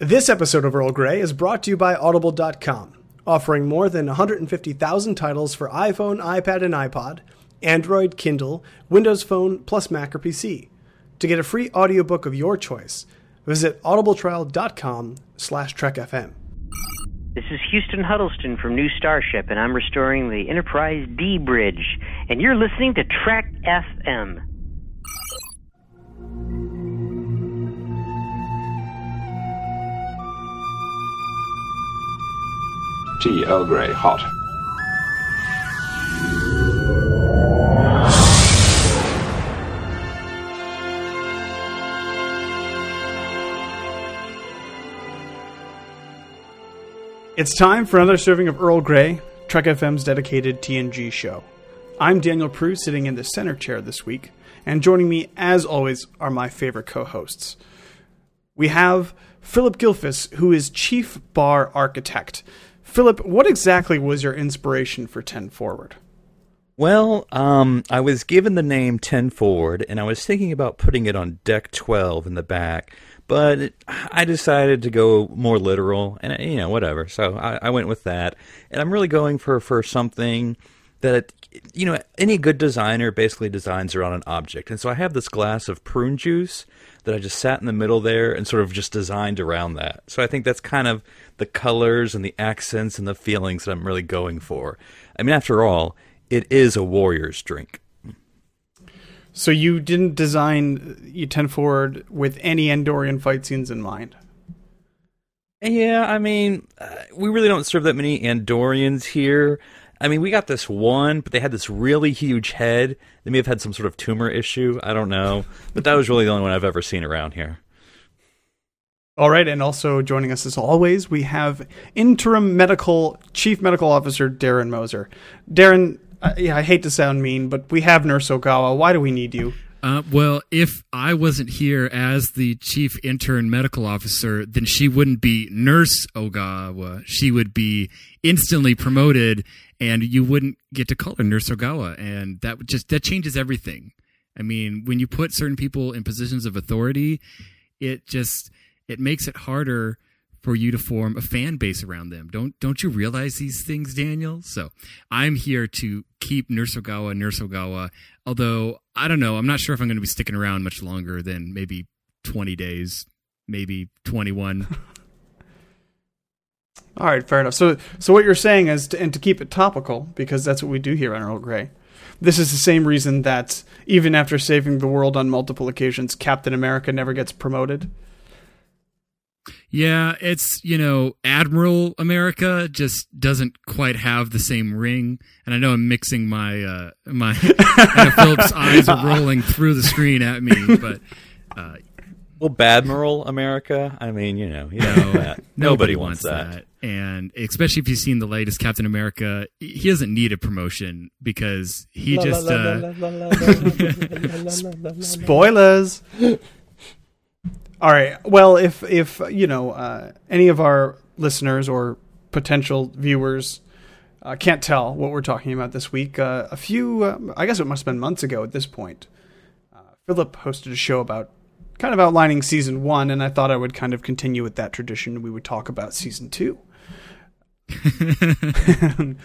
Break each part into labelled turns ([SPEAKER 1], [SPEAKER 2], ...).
[SPEAKER 1] This episode of Earl Grey is brought to you by Audible.com, offering more than 150,000 titles for iPhone, iPad, and iPod, Android, Kindle, Windows Phone, plus Mac or PC. To get a free audiobook of your choice, visit audibletrial.com slash trekfm.
[SPEAKER 2] This is Houston Huddleston from New Starship, and I'm restoring the Enterprise D bridge. And you're listening to Trek FM.
[SPEAKER 3] Tea Earl Grey hot.
[SPEAKER 1] It's time for another serving of Earl Grey, Trek FM's dedicated TNG show. I'm Daniel Proulx, sitting in the center chair this week, and joining me, as always, are my favorite co hosts. We have Phillip Gilfus, who is Chief Bar Architect. Philip, what exactly was your inspiration for 10 Forward?
[SPEAKER 4] Well, um, I was given the name 10 Forward, and I was thinking about putting it on deck 12 in the back, but I decided to go more literal, and you know, whatever. So I, I went with that, and I'm really going for for something that you know any good designer basically designs around an object, and so I have this glass of prune juice that I just sat in the middle there and sort of just designed around that. So I think that's kind of the colors and the accents and the feelings that I'm really going for. I mean, after all, it is a warrior's drink.
[SPEAKER 1] So you didn't design you 10 Forward with any Andorian fight scenes in mind?
[SPEAKER 4] Yeah, I mean, uh, we really don't serve that many Andorians here. I mean, we got this one, but they had this really huge head. They may have had some sort of tumor issue. I don't know. But that was really the only one I've ever seen around here.
[SPEAKER 1] All right, and also joining us as always, we have interim medical chief medical officer Darren Moser. Darren, uh, yeah, I hate to sound mean, but we have Nurse Ogawa. Why do we need you?
[SPEAKER 5] Uh, well, if I wasn't here as the chief intern medical officer, then she wouldn't be Nurse Ogawa. She would be instantly promoted, and you wouldn't get to call her Nurse Ogawa, and that just that changes everything. I mean, when you put certain people in positions of authority, it just it makes it harder for you to form a fan base around them. Don't don't you realize these things, Daniel? So I'm here to keep Nurse Ogawa, Nurse Ogawa. Although I don't know, I'm not sure if I'm going to be sticking around much longer than maybe 20 days, maybe 21.
[SPEAKER 1] All right, fair enough. So, so what you're saying is, to, and to keep it topical, because that's what we do here on Earl Grey. This is the same reason that even after saving the world on multiple occasions, Captain America never gets promoted.
[SPEAKER 5] Yeah, it's, you know, Admiral America just doesn't quite have the same ring. And I know I'm mixing my, uh, my, Philip's eyes are rolling through the screen at me, but, uh,
[SPEAKER 4] well, Badmiral America. I mean, you know, you know that. Nobody, wants, that.
[SPEAKER 5] that. And especially if you've seen the latest Captain America, he doesn't need a promotion because he just uh,
[SPEAKER 1] spoilers. All right. Well, if if you know uh, any of our listeners or potential viewers uh, can't tell what we're talking about this week, uh, a few uh, I guess it must have been months ago at this point, uh, Philip hosted a show about kind of outlining season one, and I thought I would kind of continue with that tradition. We would talk about season two.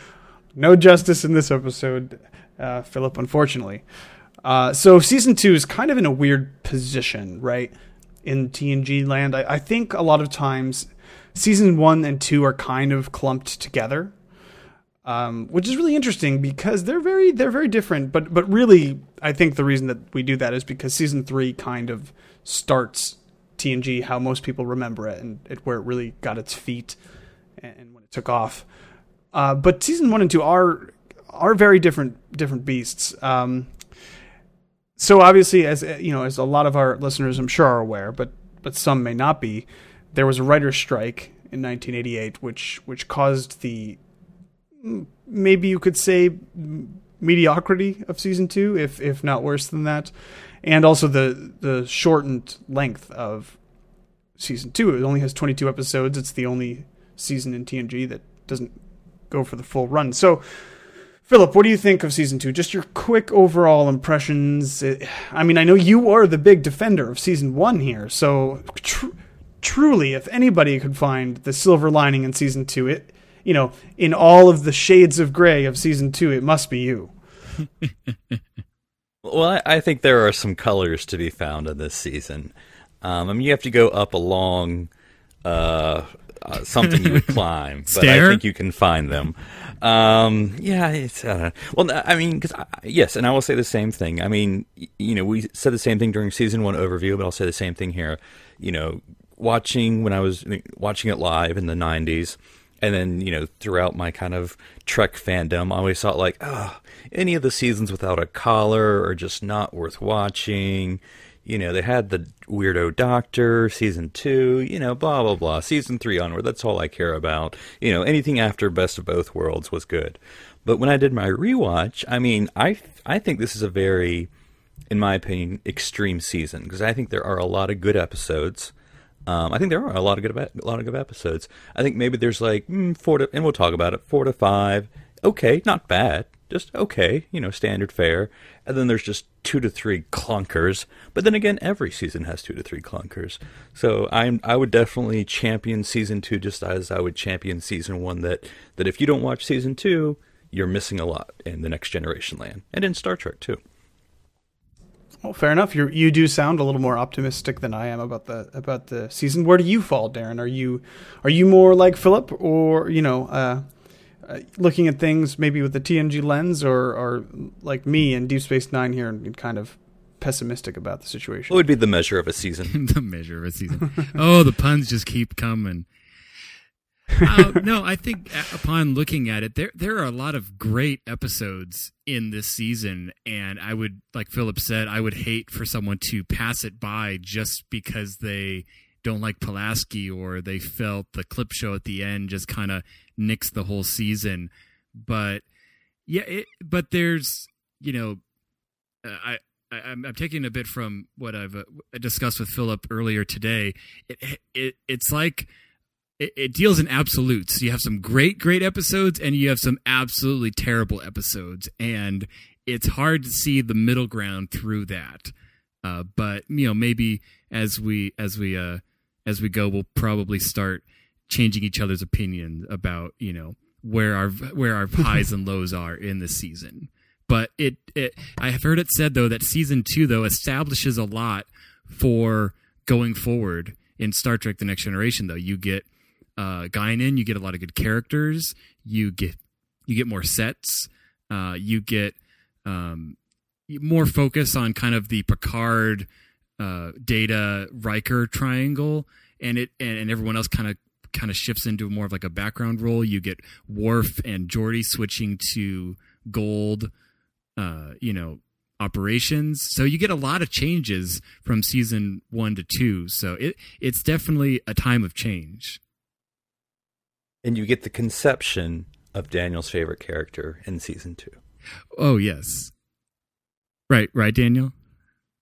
[SPEAKER 1] no justice in this episode, uh, Philip. Unfortunately. so season two is kind of in a weird position, right? in TNG land. I, I, think a lot of times season one and two are kind of clumped together, um, which is really interesting because they're very they're very different. But but really, I think the reason that we do that is because season three kind of starts TNG how most people remember it and it, where it really got its feet and, and when it took off. Uh, but season one and two are are very different different beasts. Um, so obviously, as you know, as a lot of our listeners, I'm sure, are aware, but but some may not be, there was a writer's strike in 1988, which which caused the maybe you could say mediocrity of season two, if if not worse than that, and also the the shortened length of season two. It only has 22 episodes. It's the only season in TNG that doesn't go for the full run. So Philip, what do you think of season two? Just your quick overall impressions. I mean, I know you are the big defender of season one here, so tr- truly, if anybody could find the silver lining in season two, it you know, in all of the shades of gray of season two, it must be you.
[SPEAKER 4] Well, I, I think there are some colors to be found in this season. Um, I mean, you have to go up along uh, uh, something you would climb, but
[SPEAKER 5] Stair?
[SPEAKER 4] I think you can find them. Um, yeah, it's uh, well. I mean, because yes, and I will say the same thing. I mean, you know, we said the same thing during season one overview, but I'll say the same thing here. You know, watching when I was watching it live in the '90s, and then you know throughout my kind of Trek fandom, I always thought like, oh, any of the seasons without a collar are just not worth watching. You know, they had the weirdo doctor, season two, you know, blah, blah, blah. Season three onward, that's all I care about. You know, anything after Best of Both Worlds was good. But when I did my rewatch, I mean, I, I think this is a very, in my opinion, extreme season because I think there are a lot of good episodes. Um, I think there are a lot of good, a lot of good episodes. I think maybe there's like mm, four to, and we'll talk about it, four to five. Okay, not bad, just okay, you know, standard fare. And then there's just two to three clunkers. But then again, every season has two to three clunkers. So I'm, I would definitely champion season two just as I would champion season one. That that if you don't watch season two, you're missing a lot in the Next Generation land and in Star Trek too.
[SPEAKER 1] Well, fair enough. You you do sound a little more optimistic than I am about the about the season. Where do you fall, Darren? Are you are you more like Philip, or you know, uh, uh, looking at things maybe with the TNG lens, or or like me and Deep Space Nine here, and kind of pessimistic about the situation?
[SPEAKER 4] What would be the measure of a season?
[SPEAKER 5] the measure of a season. oh, the puns just keep coming. Uh, no, I think upon looking at it, there there are a lot of great episodes in this season, and I would, like Philip said, I would hate for someone to pass it by just because they don't like Pulaski or they felt the clip show at the end just kind of nicks the whole season. But yeah, it, but there's you know, uh, I. I, I'm, I'm taking a bit from what I've uh, discussed with Philip earlier today. It, it it's like it, it deals in absolutes. You have some great, great episodes, and you have some absolutely terrible episodes, and it's hard to see the middle ground through that. Uh, but you know, maybe as we as we uh, as we go, we'll probably start changing each other's opinions about you know where our where our highs and lows are in the season. But it, it I have heard it said though that season two though establishes a lot for going forward in Star Trek: The Next Generation. Though you get uh, Guinan, you get a lot of good characters. You get you get more sets. Uh, you get um, more focus on kind of the Picard, uh, Data, Riker triangle, and it and, everyone else kind of kind of shifts into more of like a background role. You get Worf and Geordi switching to Gold, uh, you know, operations. So you get a lot of changes from season one to two. So it it's definitely a time of change.
[SPEAKER 4] And you get the conception of Daniel's favorite character in season two.
[SPEAKER 5] Oh yes, right, right, Daniel.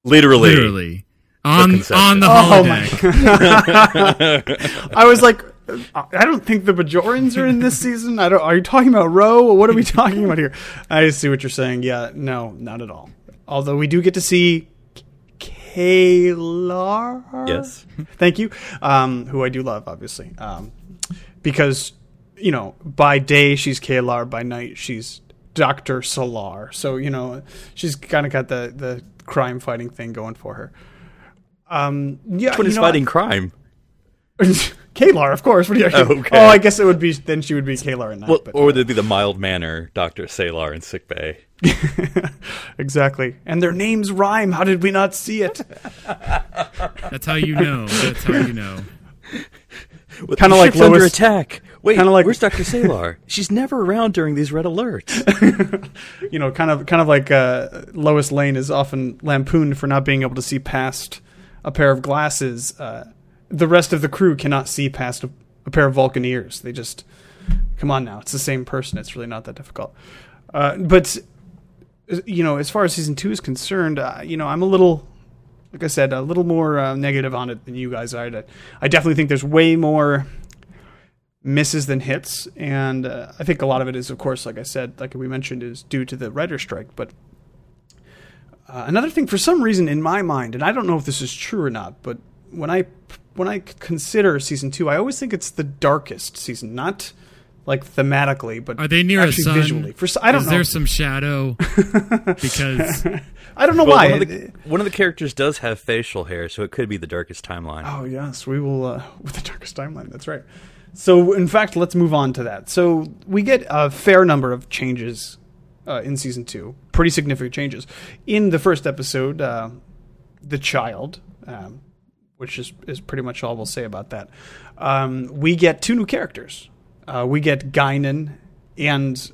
[SPEAKER 4] Literally.
[SPEAKER 5] Literally on
[SPEAKER 4] conception.
[SPEAKER 5] on the
[SPEAKER 1] Oh my. I was like, I don't think the Bajorans are in this season. I don't. Are you talking about Ro? What are we talking about here? I see what you're saying. Yeah, no, not at all. Although we do get to see K'Ehleyr.
[SPEAKER 4] Yes.
[SPEAKER 1] Thank you. Um, who I do love, obviously, um, because you know, by day she's K'Ehleyr, by night she's Doctor Selar. So you know, she's kind of got the the crime fighting thing going for her. Um, yeah,
[SPEAKER 4] When
[SPEAKER 1] you
[SPEAKER 4] is
[SPEAKER 1] know,
[SPEAKER 4] fighting crime?
[SPEAKER 1] K'Ehleyr, of course. What do you?
[SPEAKER 4] Oh, okay.
[SPEAKER 1] Oh, I guess it would be then. She would be K'Ehleyr at night.
[SPEAKER 4] Well,
[SPEAKER 1] but,
[SPEAKER 4] or would it be the mild manner Dr. Selar in sick bay?
[SPEAKER 1] exactly. And their names rhyme. How did we not see it?
[SPEAKER 5] That's how you know. That's how you know.
[SPEAKER 1] Kinda like
[SPEAKER 4] Ship's under
[SPEAKER 1] Lois-
[SPEAKER 4] attack. Wait,
[SPEAKER 1] kinda like-
[SPEAKER 4] where's Dr. Selar? She's never around during these red alerts.
[SPEAKER 1] you know, kind of, kind of like uh, Lois Lane is often lampooned for not being able to see past a pair of glasses. Uh, the rest of the crew cannot see past a, a pair of Vulcan ears. They just come on now. It's the same person. It's really not that difficult. Uh, but you know, as far as season two is concerned, uh, you know, I'm a little, like I said, a little more uh, negative on it than you guys are. I, definitely think there's way more misses than hits, and uh, I think a lot of it is, of course, like I said, like we mentioned, is due to the writer strike. But uh, another thing, for some reason, in my mind, and I don't know if this is true or not, but when I when I consider season two, I always think it's the darkest season, not like thematically, but
[SPEAKER 5] Are they near a sun?
[SPEAKER 1] visually. For s- I don't
[SPEAKER 5] Is
[SPEAKER 1] know.
[SPEAKER 5] there some shadow? because
[SPEAKER 1] I don't know
[SPEAKER 4] Well,
[SPEAKER 1] why.
[SPEAKER 4] One of, the, one of the characters does have facial hair, so it could be the darkest timeline.
[SPEAKER 1] Oh yes, we will uh, with the darkest timeline. That's right. So in fact, let's move on to that. So we get a fair number of changes uh, in season two, pretty significant changes. In the first episode, uh, the child, um, which is is pretty much all we'll say about that. Um, we get two new characters. Uh, we get Guinan and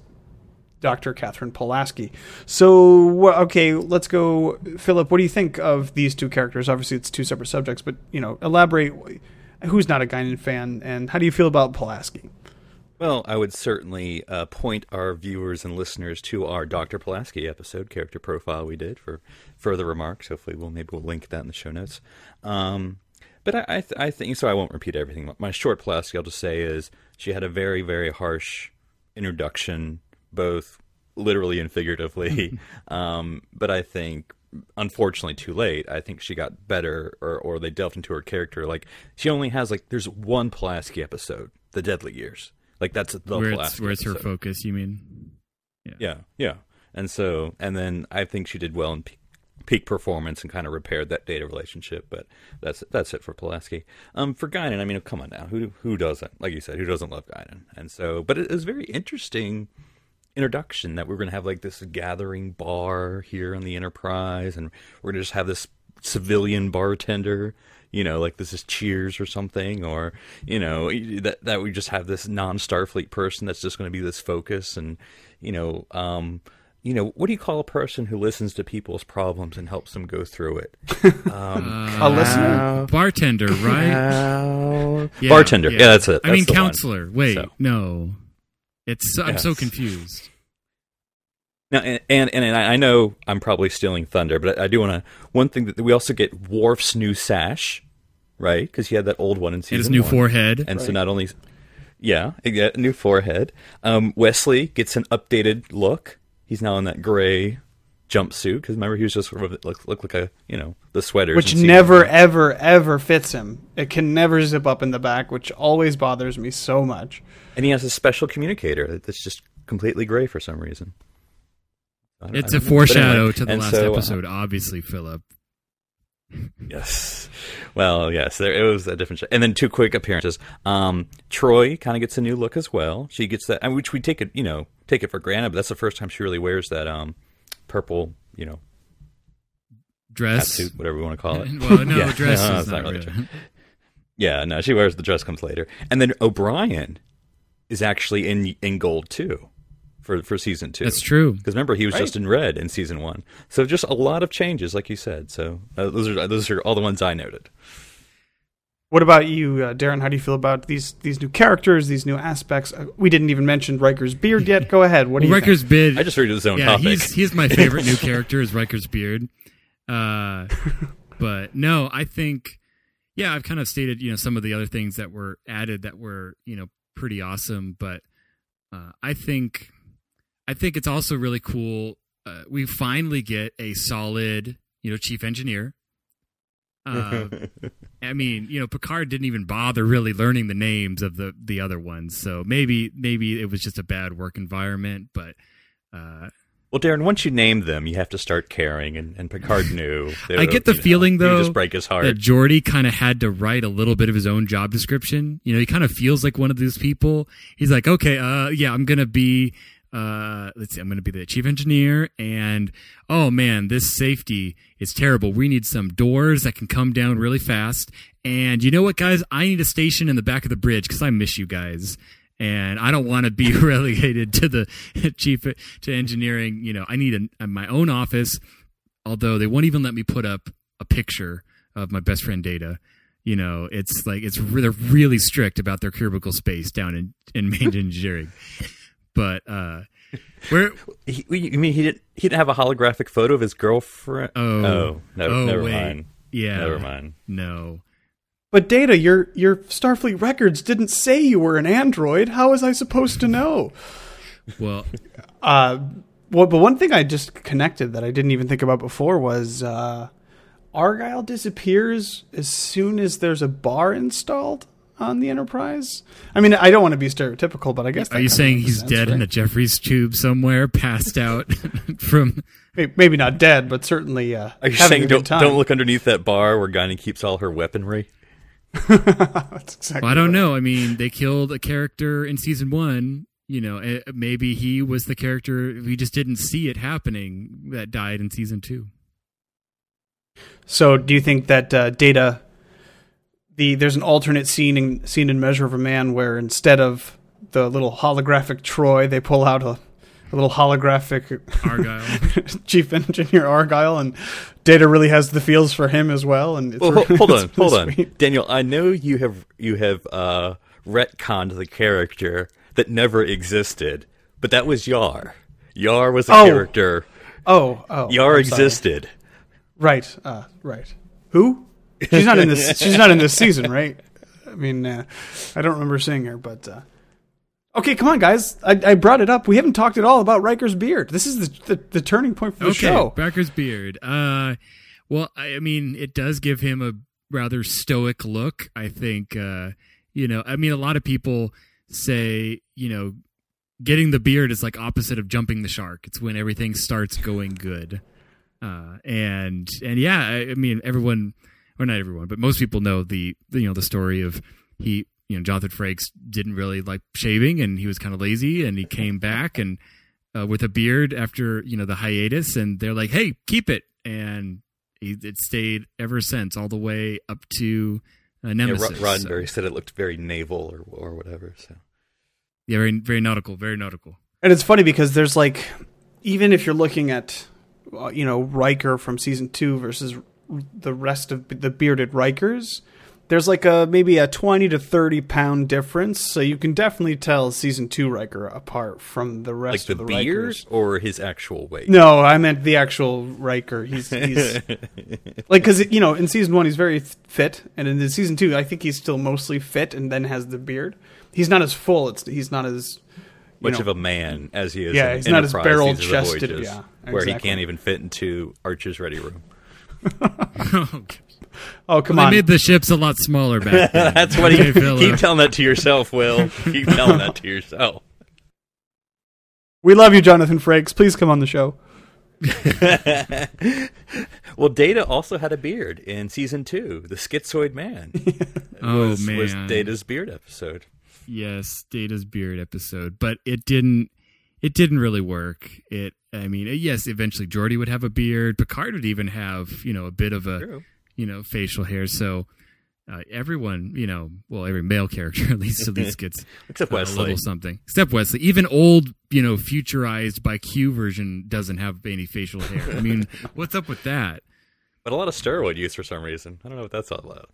[SPEAKER 1] Dr. Catherine Pulaski. So, okay, let's go. Philip, what do you think of these two characters? Obviously, it's two separate subjects, but, you know, elaborate. Who's not a Guinan fan, and how do you feel about Pulaski?
[SPEAKER 4] Well, I would certainly uh, point our viewers and listeners to our Dr. Pulaski episode, character profile we did for further remarks. Hopefully, we'll maybe we'll link that in the show notes. Um, but I, I, th- I think so. I won't repeat everything. My short Pulaski, I'll just say, is she had a very, very harsh introduction, both literally and figuratively. um, but I think, unfortunately, too late. I think she got better, or or they delved into her character. Like she only has like there's one Pulaski episode, The Deadly Years. Like that's the
[SPEAKER 5] where it's
[SPEAKER 4] Pulaski
[SPEAKER 5] where it's her focus. You mean?
[SPEAKER 4] Yeah, yeah. And so, and then I think she did well in peak, performance and kind of repaired that data relationship. But that's that's it for Pulaski. Um, for Guinan, I mean, come on now, who who doesn't? Like you said, who doesn't love Guinan? And so, but it was very interesting introduction that we're going to have like this gathering bar here on the Enterprise, and we're going to just have this civilian bartender. You know, like this is Cheers or something, or you know that that we just have this non-Starfleet person that's just going to be this focus, and you know, um, you know, what do you call a person who listens to people's problems and helps them go through it?
[SPEAKER 1] a listener?
[SPEAKER 5] Bartender, right? Yeah,
[SPEAKER 4] Bartender. Yeah, that's it.
[SPEAKER 5] I mean,
[SPEAKER 4] That's the one.
[SPEAKER 5] counselor. Wait,
[SPEAKER 4] So.
[SPEAKER 5] no. It's I'm so confused.
[SPEAKER 4] Now, and, and and I know I'm probably stealing thunder, but I do want to. One thing that we also get Worf's new sash, right? Because he had that old one in season
[SPEAKER 5] And his new
[SPEAKER 4] one.
[SPEAKER 5] forehead.
[SPEAKER 4] and so not only, yeah, he got a new forehead. Um, Wesley gets an updated look. He's now in that gray jumpsuit because remember he was just sort of look, look like a you know the sweaters,
[SPEAKER 1] Which never,
[SPEAKER 4] one.
[SPEAKER 1] ever, ever fits him. It can never zip up in the back, which always bothers me so much.
[SPEAKER 4] and he has a special communicator that's just completely gray for some reason.
[SPEAKER 5] It's a
[SPEAKER 4] know.
[SPEAKER 5] Foreshadow
[SPEAKER 4] anyway,
[SPEAKER 5] to the
[SPEAKER 4] and
[SPEAKER 5] last
[SPEAKER 4] so, uh,
[SPEAKER 5] episode, obviously, Philip.
[SPEAKER 4] Yes. Well, yes, there it was a different show. And then two quick appearances. Um, Troi kind of gets a new look as well. She gets that, which we take it, you know, take it for granted, but that's the first time she really wears that um, purple, you know,
[SPEAKER 5] Dress.
[SPEAKER 4] suit, whatever we want to call it.
[SPEAKER 5] well, no,
[SPEAKER 4] Yeah.
[SPEAKER 5] dress
[SPEAKER 4] No,
[SPEAKER 5] is
[SPEAKER 4] it's
[SPEAKER 5] not,
[SPEAKER 4] not really
[SPEAKER 5] really.
[SPEAKER 4] true. Yeah, no, she wears the dress comes later. And then O'Brien is actually in in gold too for for season two.
[SPEAKER 5] That's true.
[SPEAKER 4] Because remember, he was just in red in season one. So just a lot of changes, like you said. So uh, those are those are all the ones I noted.
[SPEAKER 1] What about you, uh, Darren? How do you feel about these these new characters, these new aspects? Uh, we didn't even mention Riker's beard yet. Go ahead. What do you
[SPEAKER 5] Well, Riker's
[SPEAKER 1] think?
[SPEAKER 5] beard.
[SPEAKER 4] I just read his own
[SPEAKER 5] yeah,
[SPEAKER 4] topic.
[SPEAKER 5] he's he's my favorite new character is Riker's beard. Uh, but no, I think yeah, I've kind of stated you know some of the other things that were added that were you know pretty awesome, but uh, I think I think it's also really cool. Uh, we finally get a solid you know chief engineer. Uh, I mean, you know, Picard didn't even bother really learning the names of the the other ones, so maybe maybe it was just a bad work environment. But uh,
[SPEAKER 4] well, Darren, once you name them, you have to start caring, and, and Picard knew.
[SPEAKER 5] I get the
[SPEAKER 4] You know,
[SPEAKER 5] feeling though
[SPEAKER 4] just break his heart.
[SPEAKER 5] that Geordi kind of had to write a little bit of his own job description. You know, he kind of feels like one of these people. He's like, okay, uh, yeah, I'm gonna be. Uh, let's see, I'm going to be the chief engineer, and oh man, this safety is terrible. We need some doors that can come down really fast. And you know what, guys? I need a station in the back of the bridge because I miss you guys and I don't want to be relegated to the chief to engineering. You know, I need a, my own office. Although they won't even let me put up a picture of my best friend Data. You know, it's like it's re- they're really strict about their cubicle space down in in main engineering. But uh, where
[SPEAKER 4] He, you mean he didn't? He didn't have a holographic photo of his girlfriend?
[SPEAKER 5] Oh.
[SPEAKER 4] no, no,
[SPEAKER 5] Oh,
[SPEAKER 4] never
[SPEAKER 5] wait.
[SPEAKER 4] mind.
[SPEAKER 5] yeah,
[SPEAKER 4] Never mind.
[SPEAKER 5] No,
[SPEAKER 1] But Data, your your Starfleet records didn't say you were an android. How was I supposed to know?
[SPEAKER 5] well,
[SPEAKER 1] Uh, well, but one thing I just connected that I didn't even think about before was uh, Argyle disappears as soon as there's a bar installed on the Enterprise. I mean, I don't want to be stereotypical, but I guess.
[SPEAKER 5] Are you saying he's
[SPEAKER 1] sense,
[SPEAKER 5] dead in
[SPEAKER 1] right?
[SPEAKER 5] a Jefferies tube somewhere, passed out from?
[SPEAKER 1] Maybe not dead, but certainly. Uh,
[SPEAKER 4] Are you saying
[SPEAKER 1] a
[SPEAKER 4] don't
[SPEAKER 1] time.
[SPEAKER 4] don't look underneath that bar where Guinan keeps all her weaponry?
[SPEAKER 1] That's exactly.
[SPEAKER 5] Well, I don't
[SPEAKER 1] right.
[SPEAKER 5] know. I mean, they killed a character in season one. You know, eh, maybe he was the character we just didn't see it happening that died in season two.
[SPEAKER 1] So, do you think that uh, Data? The there's an alternate scene in scene in Measure of a Man where instead of the little holographic Troi, they pull out a, a little holographic
[SPEAKER 5] Argyle.
[SPEAKER 1] chief engineer Argyle, and Data really has the feels for him as well. And it's
[SPEAKER 4] Well,
[SPEAKER 1] really-
[SPEAKER 4] hold on,
[SPEAKER 1] it's really
[SPEAKER 4] hold on,
[SPEAKER 1] sweet.
[SPEAKER 4] Daniel. I know you have you have uh, retconned the character that never existed, but that was Yar. Yar was a
[SPEAKER 1] Oh.
[SPEAKER 4] character.
[SPEAKER 1] Oh, oh,
[SPEAKER 4] Yar
[SPEAKER 1] I'm sorry.
[SPEAKER 4] existed.
[SPEAKER 1] Right, uh, right. Who? She's not in this. she's not in this season, right? I mean, uh, I don't remember seeing her, but uh, okay, come on, guys. I, I brought it up. We haven't talked at all about Riker's beard. This is the the, the turning point for the
[SPEAKER 5] okay,
[SPEAKER 1] show.
[SPEAKER 5] Becker's beard. Uh, well, I, I mean, it does give him a rather stoic look. I think. Uh, you know, I mean, a lot of people say, you know, getting the beard is like opposite of jumping the shark. It's when everything starts going good. Uh, and and yeah, I, I mean, everyone, or not everyone, but most people know the, the you know the story of he, you know, Jonathan Frakes didn't really like shaving, and he was kind of lazy, and he came back and uh, with a beard after you know the hiatus, and they're like, "Hey, keep it," and he, it stayed ever since, all the way up to uh,
[SPEAKER 4] Yeah,
[SPEAKER 5] Nemesis. So-
[SPEAKER 4] Roddenberry said it looked very naval or or whatever. So
[SPEAKER 5] yeah, very very nautical, very nautical.
[SPEAKER 1] And it's funny because there's like, even if you're looking at, uh, you know, Riker from season two versus the rest of the bearded Rikers, there's like a maybe a 20 to 30 pound difference. So you can definitely tell season two Riker apart from the
[SPEAKER 4] like
[SPEAKER 1] rest
[SPEAKER 4] the
[SPEAKER 1] of the
[SPEAKER 4] beard
[SPEAKER 1] Rikers.
[SPEAKER 4] or his actual weight.
[SPEAKER 1] No, I meant the actual Riker. He's he's like because you know in season one he's very fit, and in season two I think he's still mostly fit, and then has the beard. He's not as full. It's he's not as
[SPEAKER 4] much
[SPEAKER 1] know,
[SPEAKER 4] of a man as he is.
[SPEAKER 1] Yeah,
[SPEAKER 4] in
[SPEAKER 1] he's not as barrel
[SPEAKER 4] These Are the
[SPEAKER 1] chested, yeah,
[SPEAKER 4] where he can't even fit into Archer's ready room.
[SPEAKER 5] Okay.
[SPEAKER 1] Oh come
[SPEAKER 5] They
[SPEAKER 1] on!
[SPEAKER 5] made the ships a lot smaller back then.
[SPEAKER 4] That's what he keep telling that to yourself, Will. Keep telling that to yourself.
[SPEAKER 1] we love you, Jonathan Frakes. Please come on the show.
[SPEAKER 4] well, Data also had a beard in season two, the Schizoid Man.
[SPEAKER 5] Oh
[SPEAKER 4] was,
[SPEAKER 5] man,
[SPEAKER 4] was Data's beard episode.
[SPEAKER 5] yes, Data's beard episode, but it didn't. It didn't really work. It. I mean, yes, eventually Geordi would have a beard. Picard would even have, you know, a bit of a,
[SPEAKER 4] True.
[SPEAKER 5] you know, facial hair. So uh, everyone, you know, well, every male character at least at least gets
[SPEAKER 4] Except
[SPEAKER 5] uh, a little something. Except Wesley. Even old, you know, futurized by Q version doesn't have any facial hair. I mean, what's up with that?
[SPEAKER 4] But a lot of steroid use for some reason. I don't know what that's all about.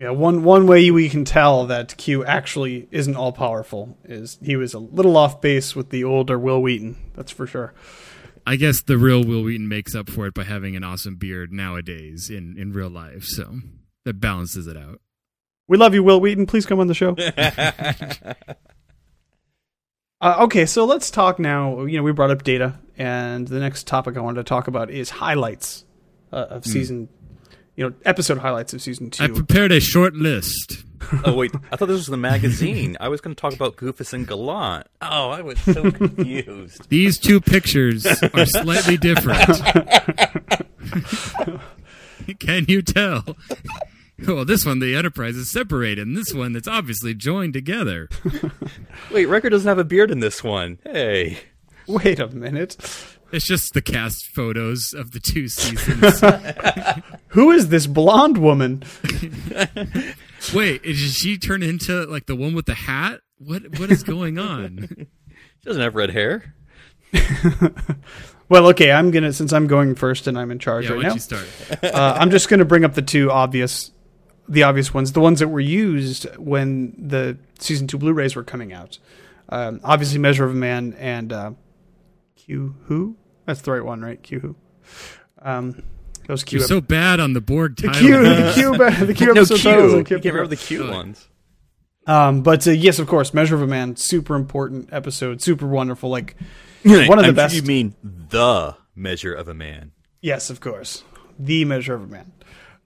[SPEAKER 1] Yeah, one one way we can tell that Q actually isn't all powerful is he was a little off base with the older Wil Wheaton. That's for sure.
[SPEAKER 5] I guess the real Wil Wheaton makes up for it by having an awesome beard nowadays in, in real life. So that balances it out.
[SPEAKER 1] We love you, Wil Wheaton. Please come on the show. Uh, okay, so let's talk now. You know, we brought up data, and the next topic I wanted to talk about is highlights uh, of season. You know, episode highlights of season two.
[SPEAKER 5] I prepared a short list.
[SPEAKER 4] oh wait, I thought this was the magazine. I was going to talk about Goofus and Gallant. Oh, I was so confused.
[SPEAKER 5] These two pictures are slightly different. Can you tell? Well, this one, the Enterprise is separated, and this one, it's obviously joined together.
[SPEAKER 4] Wait, Riker doesn't have a beard in this one. Hey,
[SPEAKER 1] Wait a minute.
[SPEAKER 5] It's just the cast photos of the two seasons.
[SPEAKER 1] Who is this blonde woman?
[SPEAKER 5] Wait, is she turned into like the one with the hat? What what is going on?
[SPEAKER 4] she doesn't have red hair.
[SPEAKER 1] Well, okay, I'm gonna since I'm going first and I'm in charge
[SPEAKER 5] Yeah,
[SPEAKER 1] right
[SPEAKER 5] once
[SPEAKER 1] now.
[SPEAKER 5] you start.
[SPEAKER 1] uh, I'm just gonna bring up the two obvious, the obvious ones, the ones that were used when the season two Blu-rays were coming out. Um, obviously, Measure of a Man and uh, Q Who. That's the right one, right? Q Who. Um, those Q.
[SPEAKER 5] You're so bad on the Borg
[SPEAKER 1] the
[SPEAKER 5] title.
[SPEAKER 1] Q. The Q. ba- The Q
[SPEAKER 4] No Q.
[SPEAKER 1] titles. I
[SPEAKER 4] You
[SPEAKER 1] can't
[SPEAKER 4] can't remember the
[SPEAKER 1] remember.
[SPEAKER 4] cute ones.
[SPEAKER 1] Um, but uh, yes, of course, Measure of a Man, super important episode, super wonderful. Like one of the
[SPEAKER 4] I'm
[SPEAKER 1] best.
[SPEAKER 4] Sure you mean the measure of a man?
[SPEAKER 1] Yes, of course. the Measure of a Man.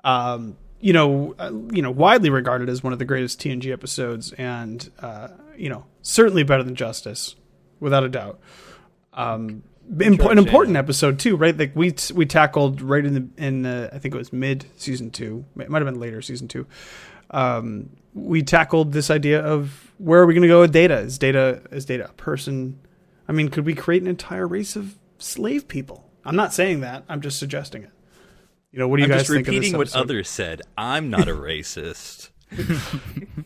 [SPEAKER 1] Um, you know, uh, you know, widely regarded as one of the greatest TNG episodes, and uh, you know, certainly better than Justice, without a doubt. Um, imp- an important episode too, right? Like we we tackled right in the in the I think it was mid season two, it might have been later season two. Um, we tackled this idea of where are we going to go with data? Is data is data a person? I mean, could we create an entire race of slave people? I'm not saying that. I'm just suggesting it. You know, what do you
[SPEAKER 4] I'm
[SPEAKER 1] guys
[SPEAKER 4] just
[SPEAKER 1] think
[SPEAKER 4] repeating
[SPEAKER 1] of
[SPEAKER 4] what
[SPEAKER 1] this episode?
[SPEAKER 4] others said. I'm not a racist.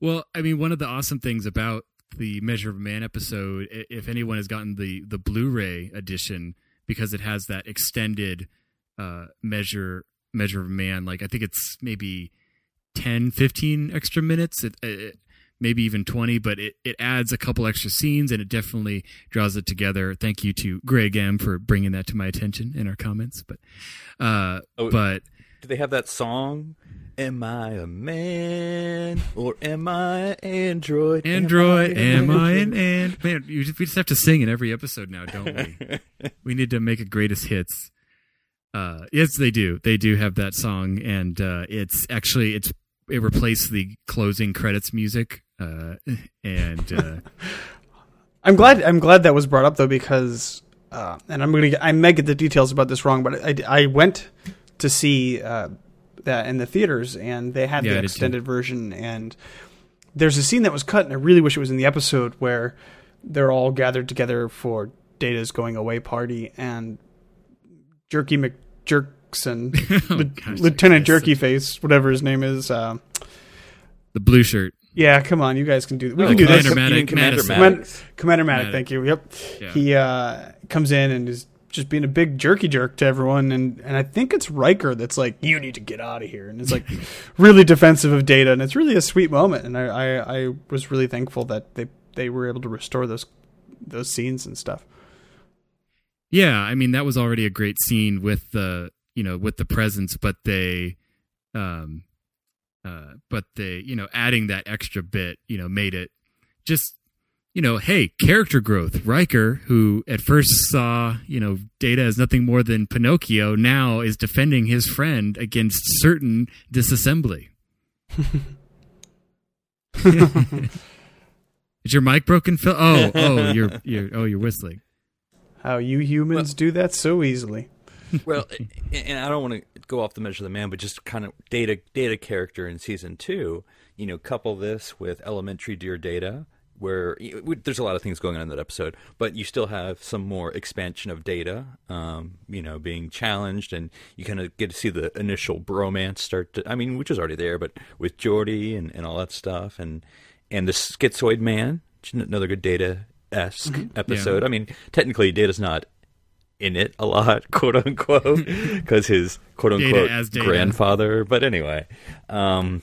[SPEAKER 5] Well, I mean, one of the awesome things about the Measure of Man episode, if anyone has gotten the the Blu-ray edition, because it has that extended uh, measure Measure of Man, like I think it's maybe 10, 15 extra minutes. It, it maybe even 20 but it, it adds a couple extra scenes and it definitely draws it together thank you to greg m for bringing that to my attention in our comments but uh
[SPEAKER 4] Oh,
[SPEAKER 5] but
[SPEAKER 4] Do they have that song? Am I a man or am I an android?
[SPEAKER 5] Android, am I
[SPEAKER 4] an
[SPEAKER 5] an and man? You just, we just have to sing in every episode now, don't we? we need to make a greatest hits. Uh, yes, they do. They do have that song, and uh, it's actually it's it replaced the closing credits music. Uh, and uh,
[SPEAKER 1] I'm glad. I'm glad that was brought up though because, uh, and I'm gonna. Get, I may get the details about this wrong, but I, I went to see uh, that in the theaters, and they had
[SPEAKER 5] Yeah,
[SPEAKER 1] the extended version, and there's a scene that was cut, and I really wish it was in the episode where they're all gathered together for Data's going away party, and Jerky McJerkson, Lieu-
[SPEAKER 5] gosh,
[SPEAKER 1] Lieutenant
[SPEAKER 5] yes.
[SPEAKER 1] Jerky Face, whatever his name is. Uh,
[SPEAKER 5] the blue shirt.
[SPEAKER 1] yeah, come on, you guys can do. We
[SPEAKER 5] Oh,
[SPEAKER 1] can do this.
[SPEAKER 5] Commander
[SPEAKER 4] You
[SPEAKER 5] Maddox.
[SPEAKER 4] Commander
[SPEAKER 5] Madison.
[SPEAKER 1] Commander,
[SPEAKER 4] Maddox.
[SPEAKER 1] Commander Maddox,
[SPEAKER 5] Maddox.
[SPEAKER 1] thank you. Yep.
[SPEAKER 5] Yeah.
[SPEAKER 1] He uh, comes in and is just being a big jerky jerk to everyone, and, and I think it's Riker that's like, "You need to get out of here," and it's like really defensive of Data, and it's really a sweet moment, and I, I, I was really thankful that they they were able to restore those those scenes and stuff.
[SPEAKER 5] Yeah, I mean that was already a great scene with the you know with the presence, but they, um, uh, but they you know adding that extra bit you know made it just you know hey character growth. Riker, who at first saw you know Data as nothing more than Pinocchio, now is defending his friend against certain disassembly. Is your mic broken, Phil? Oh, oh, you're you're oh you're whistling.
[SPEAKER 1] How you humans do that so easily.
[SPEAKER 4] well, and I don't want to go off the measure of the man, but just kind of data data character in season two. You know, couple this with elementary dear data, where there's a lot of things going on in that episode, but you still have some more expansion of data. Um, you know, being challenged, and you kind of get to see the initial bromance start. To, I mean, which is already there, but with Geordi and, and all that stuff, and and the schizoid man, which is another good data esque episode. I mean, technically, Data's not in it a lot, quote unquote, because his quote unquote grandfather. But anyway, um,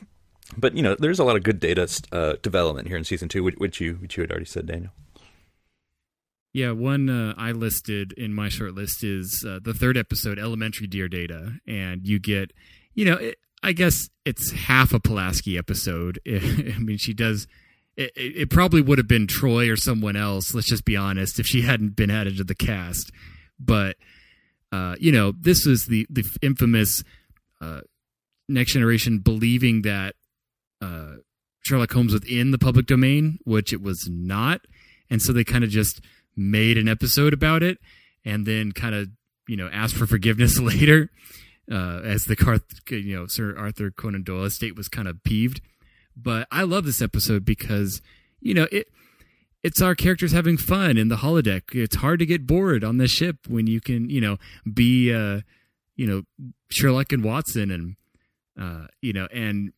[SPEAKER 4] but you know, there's a lot of good data uh, development here in season two, which, which you which you had already said, Daniel.
[SPEAKER 5] Yeah, one uh, I listed in my short list is uh, the third episode, Elementary Dear Data, and you get, you know, it, I guess it's half a Pulaski episode. I mean, she does. It, it it probably would have been Troi or someone else. Let's just be honest, if she hadn't been added to the cast. But uh, you know, this was the the infamous uh, Next Generation believing that uh, Sherlock Holmes within the public domain, which it was not, and so they kind of just made an episode about it, and then kind of you know asked for forgiveness later, uh, as the Carth- you know Sir Arthur Conan Doyle estate was kind of peeved. But I love this episode because you know it. It's our characters having fun in the holodeck. It's hard to get bored on the ship when you can, you know, be, uh, you know, Sherlock and Watson, and uh, you know, and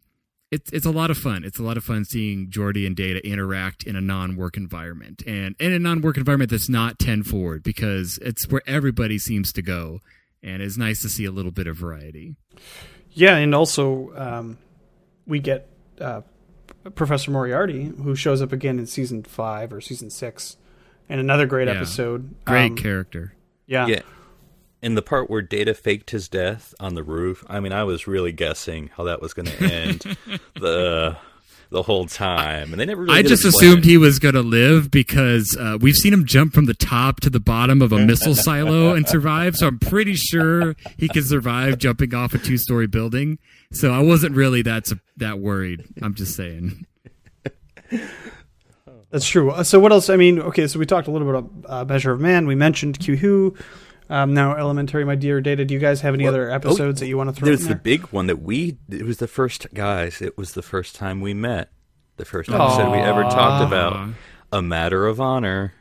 [SPEAKER 5] it's it's a lot of fun. It's a lot of fun seeing Geordi and Data interact in a non-work environment and in a non-work environment that's not ten forward because it's where everybody seems to go, and it's nice to see a little bit of variety.
[SPEAKER 1] Yeah, and also um, we get uh, Professor Moriarty, who shows up again in season five or season six, and another great
[SPEAKER 5] Yeah.
[SPEAKER 1] episode.
[SPEAKER 5] Great
[SPEAKER 1] Um,
[SPEAKER 5] character.
[SPEAKER 1] Yeah.
[SPEAKER 4] Yeah. In the part where Data faked his death on the roof, I mean, I was really guessing how that was going to end. the the whole time, and they never. Really
[SPEAKER 5] I just assumed he was going to live because uh, we've seen him jump from the top to the bottom of a missile silo and survive. So I'm pretty sure he can survive jumping off a two story building. So I wasn't really that that worried. I'm just saying.
[SPEAKER 1] That's true. Uh, So what else? I mean, okay, so we talked a little bit about uh, Measure of Man. We mentioned Q Who. Um, now Elementary, My Dear Data. Do you guys have any
[SPEAKER 4] Well,
[SPEAKER 1] other
[SPEAKER 4] oh,
[SPEAKER 1] episodes that you want to throw
[SPEAKER 4] There's
[SPEAKER 1] in
[SPEAKER 4] the big one that we. It was the first guys. It was the first time we met. The first episode we ever talked about. A matter of honor.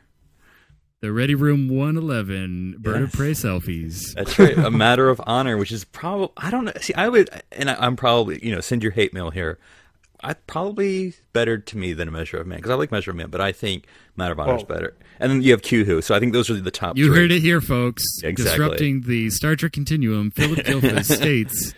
[SPEAKER 5] The Ready Room 111 Bird of Prey selfies.
[SPEAKER 4] That's right. a matter of honor, which is probably I don't know. See, I would, and I, I'm probably you know send your hate mail here. I probably better to me than a measure of man because I like measure of man, but I think matter of honor is better. And then you have Q Who, so I think those are the top.
[SPEAKER 5] You
[SPEAKER 4] three.
[SPEAKER 5] heard it here, folks.
[SPEAKER 4] Exactly.
[SPEAKER 5] Disrupting the Star Trek continuum. Phillip Gilfus states.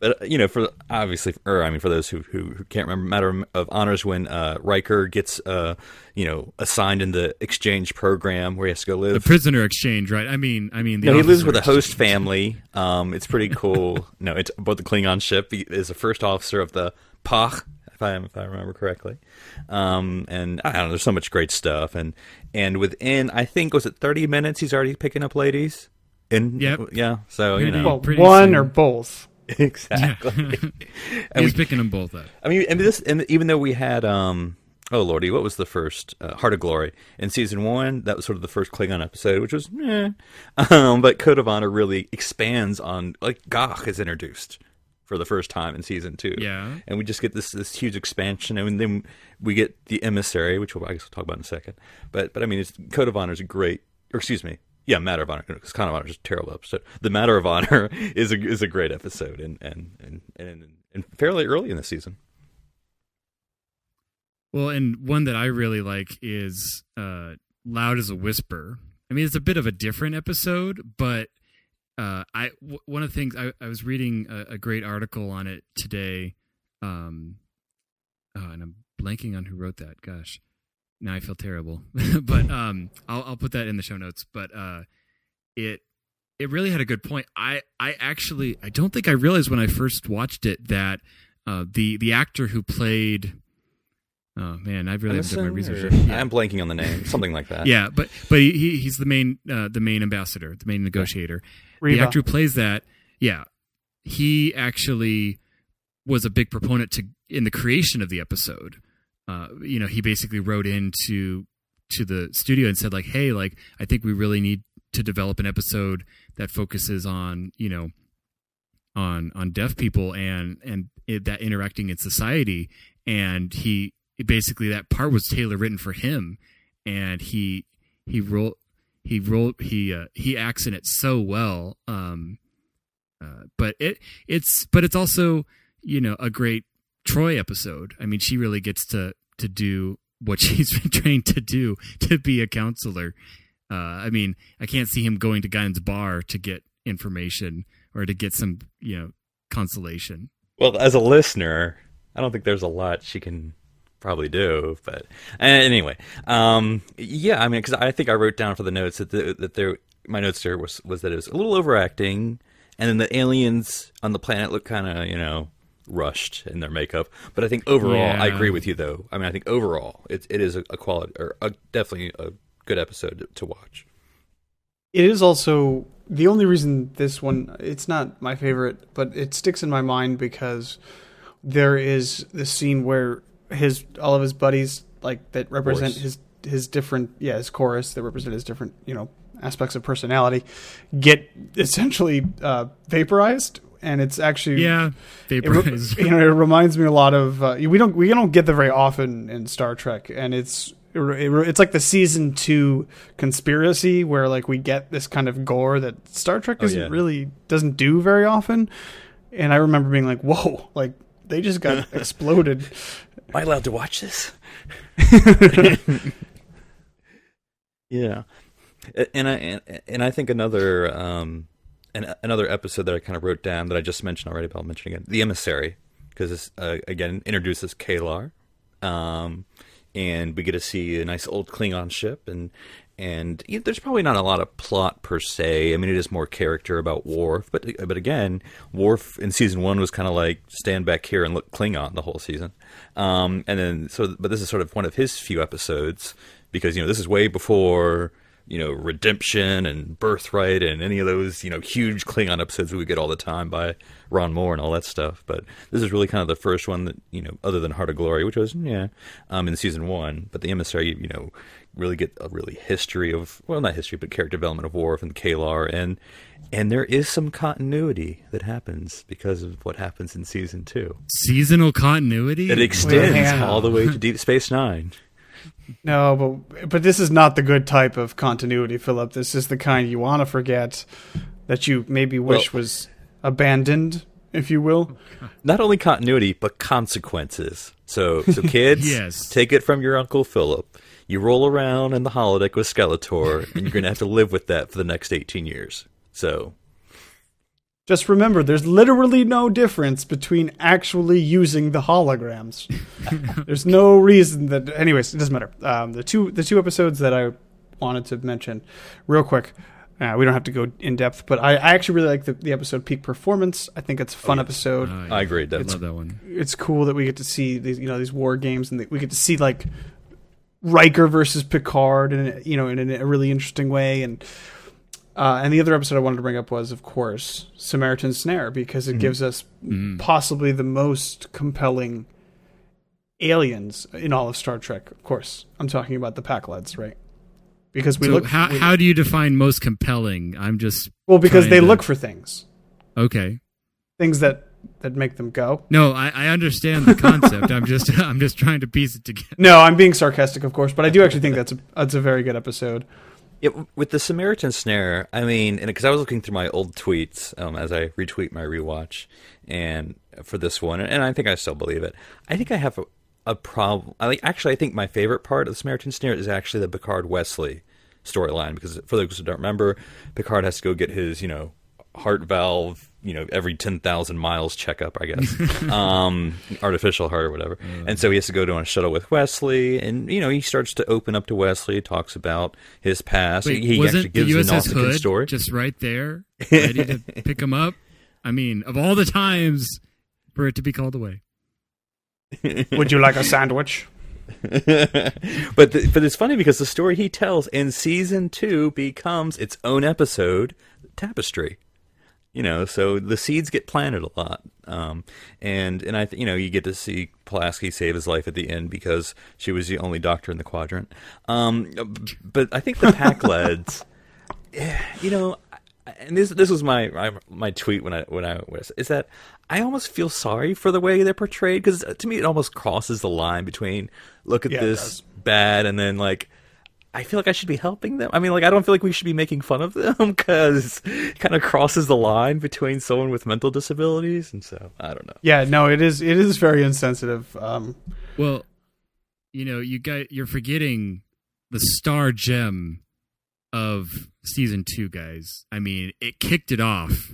[SPEAKER 4] But uh, you know, for obviously, or I mean, for those who who, who can't remember, matter of honors when uh, Riker gets uh, you know assigned in the exchange program where he has to go live The
[SPEAKER 5] prisoner exchange, right? I mean, I mean, the
[SPEAKER 4] No, he lives
[SPEAKER 5] officer
[SPEAKER 4] with a host family. Um, it's pretty cool. no, it's about the Klingon ship. He is the first officer of the Pagh, if I if I remember correctly. Um, and I don't know. There's so much great stuff, and and within I think was it 30 minutes he's already picking up ladies. And
[SPEAKER 5] Yep.
[SPEAKER 4] yeah, so you know
[SPEAKER 1] Well, one
[SPEAKER 5] soon.
[SPEAKER 1] or both.
[SPEAKER 4] exactly. and
[SPEAKER 5] He's
[SPEAKER 4] we,
[SPEAKER 5] picking them both up.
[SPEAKER 4] I mean, and this, and even though we had, um, oh lordy, what was the first uh, Heart of Glory in season one? That was sort of the first Klingon episode, which was, eh. um, but Code of Honor really expands on like gagh is introduced for the first time in season two.
[SPEAKER 5] Yeah.
[SPEAKER 4] and we just get this this huge expansion, and then we get the emissary, which we'll I guess we'll talk about in a second. But but I mean, it's, Code of Honor is a great, or excuse me. Yeah, Matter of Honor, because Code of Honor is a terrible episode. The Matter of Honor is a is a great episode, and and and and, and fairly early in the season.
[SPEAKER 5] Well, and one that I really like is uh, "Loud as a Whisper." I mean, it's a bit of a different episode, but uh, I w- one of the things I, I was reading a, a great article on it today, um, oh, and I'm blanking on who wrote that. Gosh, now I feel terrible. but um, I'll, I'll put that in the show notes. But uh, it it really had a good point. I I actually I don't think I realized when I first watched it that uh, the the actor who played oh man I really done my research. Yeah.
[SPEAKER 4] I'm blanking on the name, something like that.
[SPEAKER 5] yeah, but but he, he he's the main uh, the main ambassador, the main negotiator. The actor who plays that, yeah, he actually was a big proponent to in the creation of the episode. Uh, you know, he basically wrote into to the studio and said like, "Hey, like I think we really need to develop an episode that focuses on you know on on deaf people and and it, that interacting in society." And he basically that part was tailor written for him, and he he wrote he wrote he uh, he acts in it so well. Um, uh, but it it's but it's also you know a great Troi episode. I mean, she really gets to to do what she's been trained to do to be a counselor. Uh, I mean, I can't see him going to Guinan's bar to get information or to get some you know consolation.
[SPEAKER 4] Well, as a listener, I don't think there's a lot she can probably do. But uh, anyway, um, yeah, I mean, because I think I wrote down for the notes that the, that there, my notes there was was that it was a little overacting, and then the aliens on the planet look kind of you know rushed in their makeup. But I think overall, I agree with you though. I mean, I think overall, it it is a, a quality or a, definitely a good episode to, to watch.
[SPEAKER 1] It is also the only reason this one it's not my favorite, but it sticks in my mind because there is this scene where his all of his buddies like that represent his his different yeah his chorus that represent his different you know aspects of personality get essentially uh, vaporized. And it's actually
[SPEAKER 5] Yeah,
[SPEAKER 1] it you know, it reminds me a lot of uh, we don't we don't get that very often in Star Trek, and it's it, it, it's like the season two conspiracy where like we get this kind of gore that Star Trek
[SPEAKER 4] Oh,
[SPEAKER 1] isn't
[SPEAKER 4] yeah.
[SPEAKER 1] really doesn't do very often, and I remember being like, whoa, like they just got exploded.
[SPEAKER 4] Am I allowed to watch this? yeah, and I and, and I think another um, an, another episode that I kind of wrote down that I just mentioned already, but I'll mention again: the emissary, because this uh, again introduces K'Ehleyr, um, and we get to see a nice old Klingon ship, and and you know, there's probably not a lot of plot per se. I mean, it is more character about Worf, but but again, Worf in season one was kind of like stand back here and look Klingon the whole season, um, and then so but this is sort of one of his few episodes because you know this is way before you know redemption and birthright and any of those you know huge Klingon episodes we get all the time by Ron Moore and all that stuff. But this is really kind of the first one that you know other than Heart of Glory, which was yeah um, in season one, but the emissary you know really get a really history of well not history but character development of Worf and K'Ehleyr and and there is some continuity that happens because of what happens in season two.
[SPEAKER 5] Seasonal continuity.
[SPEAKER 4] It extends
[SPEAKER 1] hang on.
[SPEAKER 4] all the way to Deep Space Nine.
[SPEAKER 1] No, but but this is not the good type of continuity, Philip. This is the kind you want to forget that you maybe wish
[SPEAKER 4] Well-
[SPEAKER 1] was abandoned, if you will.
[SPEAKER 4] Not only continuity but consequences. So so kids,
[SPEAKER 5] Yes.
[SPEAKER 4] take it from your uncle Philip. You roll around in the holodeck with Skeletor, and you're going to have to live with that for the next 18 years. So
[SPEAKER 1] Just remember, there's literally no difference between actually using the holograms. there's no reason that. Anyways, it doesn't matter. Um, the two the two episodes that I wanted to mention, real quick. Uh, we don't have to go in depth, but I, I actually really like the, the episode Peak Performance. I think it's a fun episode.
[SPEAKER 5] Oh, yeah.
[SPEAKER 4] I agree.
[SPEAKER 5] I
[SPEAKER 4] That's
[SPEAKER 5] love that one.
[SPEAKER 1] it's cool that we get to see these you know these war games and that we get to see like Riker versus Picard and you know in a really interesting way and uh, and the other episode I wanted to bring up was of course Samaritan Snare because it gives us possibly the most compelling aliens in all of Star Trek. Of course, I'm talking about the Packleds, right? Because we
[SPEAKER 5] so
[SPEAKER 1] look
[SPEAKER 5] how
[SPEAKER 1] we-
[SPEAKER 5] how do you define most compelling? I'm just
[SPEAKER 1] well because they
[SPEAKER 5] to-
[SPEAKER 1] look for things,
[SPEAKER 5] okay.
[SPEAKER 1] things that that make them go.
[SPEAKER 5] No, I, I understand the concept. I'm just I'm just trying to piece it together.
[SPEAKER 1] No, I'm being sarcastic, of course, but I do actually think that's a that's a very good episode.
[SPEAKER 4] Yeah, with the Samaritan Snare, I mean, and because I was looking through my old tweets um, as I retweet my rewatch, and for this one, and I think I still believe it. I think I have a, a problem. I like actually, I think my favorite part of the Samaritan Snare is actually the Picard Wesley storyline because for those who don't remember, Picard has to go get his you know heart valve you know every 10,000 miles checkup I guess um artificial heart or whatever and so he has to go to on a shuttle with Wesley and you know he starts to open up to Wesley talks about his past
[SPEAKER 5] Wait,
[SPEAKER 4] he
[SPEAKER 5] wasn't
[SPEAKER 4] actually gives
[SPEAKER 5] the
[SPEAKER 4] an
[SPEAKER 5] USS
[SPEAKER 4] Nausicaan
[SPEAKER 5] Hood
[SPEAKER 4] story
[SPEAKER 5] just right there, ready to pick him up? I mean, of all the times for it to be called away.
[SPEAKER 1] Would you like a sandwich?
[SPEAKER 4] but the, but it's funny because the story he tells in season two becomes its own episode, Tapestry. You know, so the seeds get planted a lot, um, and and I th- you know you get to see Pulaski save his life at the end because she was the only doctor in the quadrant. Um, but I think the pack leads, eh, you know, and this this was my my, my tweet when I when I was is that I almost feel sorry for the way they're portrayed because to me it almost crosses the line between look at
[SPEAKER 1] Yeah,
[SPEAKER 4] this bad and then like I feel like I should be helping them. I mean, like I don't feel like we should be making fun of them because it kind of crosses the line between someone with mental disabilities, and so I don't know.
[SPEAKER 1] Yeah, no, it is it is very insensitive. Um,
[SPEAKER 5] Well, you know, you got you're forgetting the star gem of season two, guys. I mean, it kicked it off.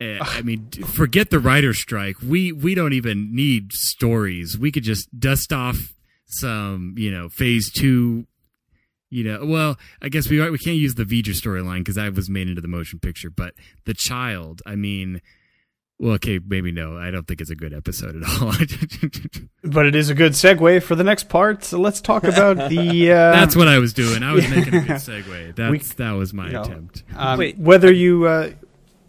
[SPEAKER 5] Eh, I mean, forget the writer strike. We we don't even need stories. We could just dust off some, you know, phase two. You know, well, I guess we we can't use the V'ger storyline because that was made into the motion picture. But the child, I mean, well, okay, maybe no. I don't think it's a good episode at all.
[SPEAKER 1] but it is a good segue for the next part. So let's talk about the. Uh,
[SPEAKER 5] That's what I was doing. I was making a good segue. That's
[SPEAKER 1] We-
[SPEAKER 5] that was my
[SPEAKER 1] you know,
[SPEAKER 5] attempt.
[SPEAKER 1] um,
[SPEAKER 4] Wait.
[SPEAKER 1] whether you. Uh,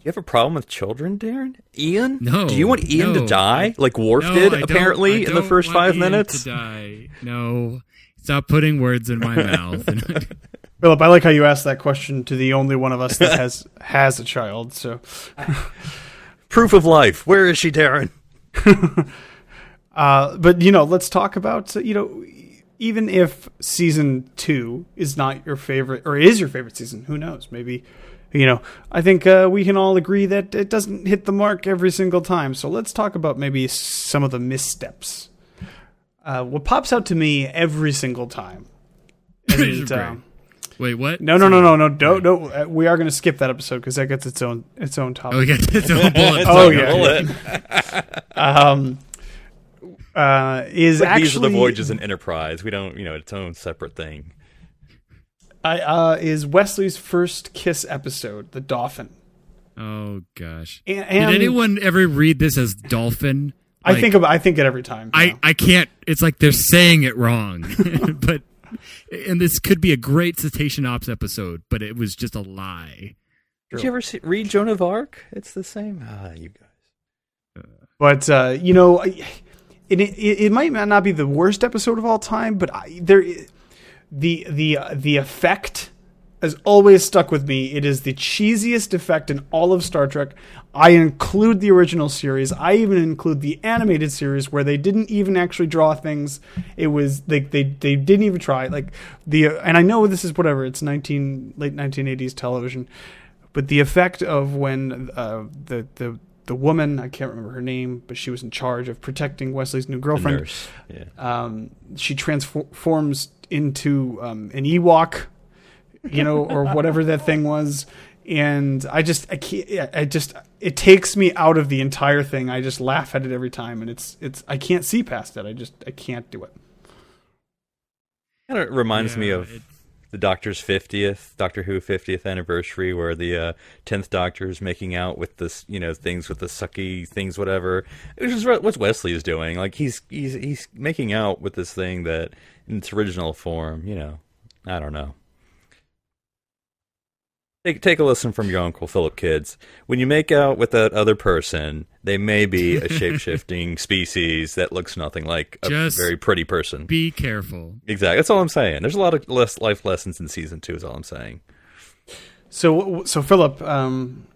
[SPEAKER 4] You have a problem with children, Darren? Ian?
[SPEAKER 5] No,
[SPEAKER 4] Do you want Ian
[SPEAKER 5] no.
[SPEAKER 4] to die like Worf
[SPEAKER 5] No,
[SPEAKER 4] did
[SPEAKER 5] I
[SPEAKER 4] apparently in the first
[SPEAKER 5] want
[SPEAKER 4] five
[SPEAKER 5] Ian
[SPEAKER 4] minutes?
[SPEAKER 5] To die. No, stop putting words in my mouth.
[SPEAKER 1] Philip, I like how you asked that question to the only one of us that has has a child. So,
[SPEAKER 4] Proof of life. Where is she, Darren?
[SPEAKER 1] uh, but you know, let's talk about uh, you know, even if season two is not your favorite or is your favorite season, who knows? Maybe, you know, I think uh, we can all agree that it doesn't hit the mark every single time. So let's talk about maybe some of the missteps. Uh, what pops out to me every single time. And, um,
[SPEAKER 5] Wait, what?
[SPEAKER 1] no, no, no, no, no, don't, no. Uh, we are going to skip that episode because that gets its own its own topic.
[SPEAKER 5] Oh, we got its own bullet.
[SPEAKER 1] Oh,
[SPEAKER 5] point.
[SPEAKER 1] yeah. um, uh, is
[SPEAKER 4] Like
[SPEAKER 1] actually
[SPEAKER 4] these are the voyages in Enterprise. We don't, you know, it's its own separate thing.
[SPEAKER 1] I, uh, is Wesley's first kiss episode, the dolphin.
[SPEAKER 5] Oh gosh.
[SPEAKER 1] And, and
[SPEAKER 5] Did anyone ever read this as dolphin?
[SPEAKER 1] I think about, I think it every time.
[SPEAKER 5] I,
[SPEAKER 1] yeah.
[SPEAKER 5] I can't. It's like they're saying it wrong, but and this could be a great cetacean ops episode, but it was just a lie.
[SPEAKER 4] Did you ever see, read Joan of Arc? It's the same. Ah, you guys.
[SPEAKER 1] But uh, you know, it, it it might not be the worst episode of all time, but I, there the the uh, the effect has always stuck with me. It is the cheesiest effect in all of Star Trek. I include the original series. I even include the animated series where they didn't even actually draw things. It was they they they didn't even try. Like the and I know this is whatever. It's nineteen late nineteen eighties television, but the effect of when uh, the the the woman I can't remember her name, but she was in charge of protecting Wesley's new girlfriend.
[SPEAKER 4] Yeah.
[SPEAKER 1] um, she transforms into um, an Ewok, you know, or whatever that thing was. And I just, I can't, I just, it takes me out of the entire thing. I just laugh at it every time, and it's, it's, I can't see past it. I just, I can't do it.
[SPEAKER 4] Kind of reminds me of
[SPEAKER 5] it-
[SPEAKER 4] the Doctor's fiftieth, Doctor Who fiftieth anniversary, where the uh, tenth Doctor is making out with this, you know, things with the sucky things, whatever. Which is what what Wesley is doing. Like he's he's he's making out with this thing that, in its original form, you know, I don't know. Take take a listen from your uncle Philip, kids. When you make out with that other person, they may be a shape shifting species that looks nothing like a
[SPEAKER 5] Just
[SPEAKER 4] very pretty person.
[SPEAKER 5] Be careful.
[SPEAKER 4] Exactly. That's all I'm saying. There's a lot of less life lessons in season two. Is all I'm saying.
[SPEAKER 1] So, so Philip, um,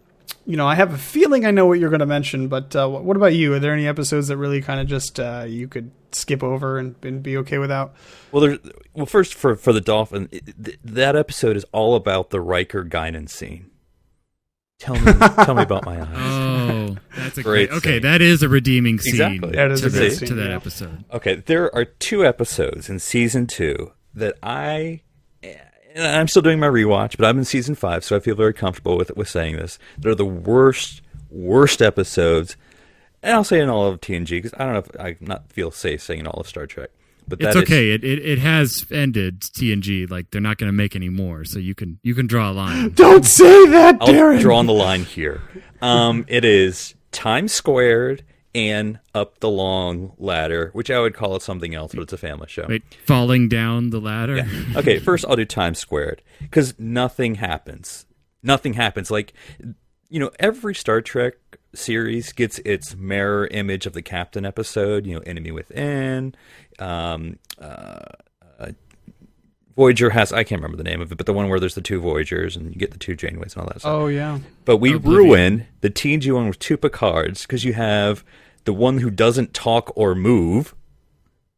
[SPEAKER 1] you know, I have a feeling I know what you're going to mention, but uh, what about you? Are there any episodes that really kind of just uh, you could skip over and, and be okay without?
[SPEAKER 4] Well, there's well first for for the dolphin. it- th- that episode is all about the Riker Guinan scene. Tell me, tell me about my eyes.
[SPEAKER 5] Oh, that's a
[SPEAKER 4] Great
[SPEAKER 5] great. Okay,
[SPEAKER 4] scene.
[SPEAKER 5] that is a redeeming scene.
[SPEAKER 4] Exactly.
[SPEAKER 1] That is
[SPEAKER 5] to
[SPEAKER 1] a
[SPEAKER 5] that,
[SPEAKER 1] good
[SPEAKER 5] to that
[SPEAKER 1] yeah.
[SPEAKER 5] episode.
[SPEAKER 4] Okay, there are two episodes in season two that I. And I'm still doing my rewatch, but I'm in season five, so I feel very comfortable with with saying this. They're the worst, worst episodes, and I'll say in all of TNG because I don't know if I not feel safe saying in all of Star Trek. But
[SPEAKER 5] It's
[SPEAKER 4] that is-
[SPEAKER 5] okay. It, it it has ended TNG. Like they're not going to make any more, so you can you can draw a line.
[SPEAKER 1] Don't say that, Darren.
[SPEAKER 4] I'll draw on the line here. Um, it is Times Squared and Up the Long Ladder, which I would call it something else, but it's a family show.
[SPEAKER 5] Wait, falling down the ladder.
[SPEAKER 4] Okay, first I'll do Times Squared because nothing happens. Nothing happens. Like, you know, every Star Trek series gets its mirror image of the captain episode. You know, Enemy Within. Um, uh, Voyager has I can't remember the name of it, but the one where there's the two Voyagers and you get the two Janeways and all that stuff.
[SPEAKER 1] Oh yeah.
[SPEAKER 4] But we oh,
[SPEAKER 5] Oblivion.
[SPEAKER 4] ruin the TNG one with two Picards because you have the one who doesn't talk or move,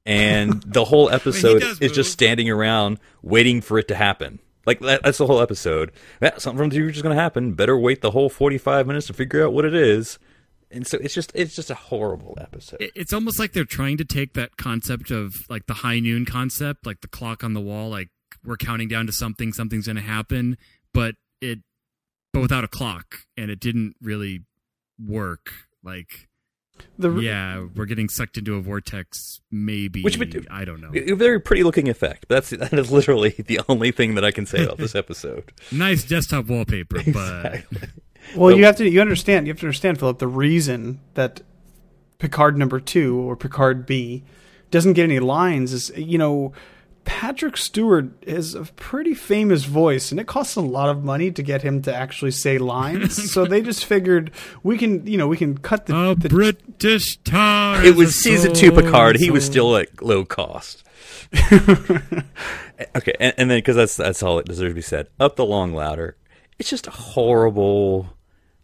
[SPEAKER 4] and the whole episode
[SPEAKER 5] does
[SPEAKER 4] is just standing around waiting for it to happen. Like that, that's the whole episode. Yeah, something from the future is going to happen. Better wait the whole forty-five minutes to figure out what it is. And so it's just it's just a horrible episode.
[SPEAKER 5] It's almost like they're trying to take that concept of like the high noon concept, like the clock on the wall, like we're counting down to something, something's going to happen, but it, but without a clock, and it didn't really work. Like,
[SPEAKER 1] The
[SPEAKER 5] yeah, we're getting sucked into a vortex. Maybe,
[SPEAKER 4] Which would
[SPEAKER 5] I don't know.
[SPEAKER 4] A very pretty looking effect. That's that is literally the only thing that I can say about this episode.
[SPEAKER 5] Nice desktop wallpaper, but
[SPEAKER 1] Well,
[SPEAKER 4] But-
[SPEAKER 1] you have to you understand you have to understand, Philip, the reason that Picard number two or Picard B doesn't get any lines is you know Patrick Stewart is a pretty famous voice, and it costs a lot of money to get him to actually say lines. so they just figured we can you know we can cut the,
[SPEAKER 5] a
[SPEAKER 1] the
[SPEAKER 5] British time.
[SPEAKER 4] It was season two Picard. He was still at low cost. okay, and, and then because that's that's all it deserves to be said. Up the long ladder. It's just a horrible,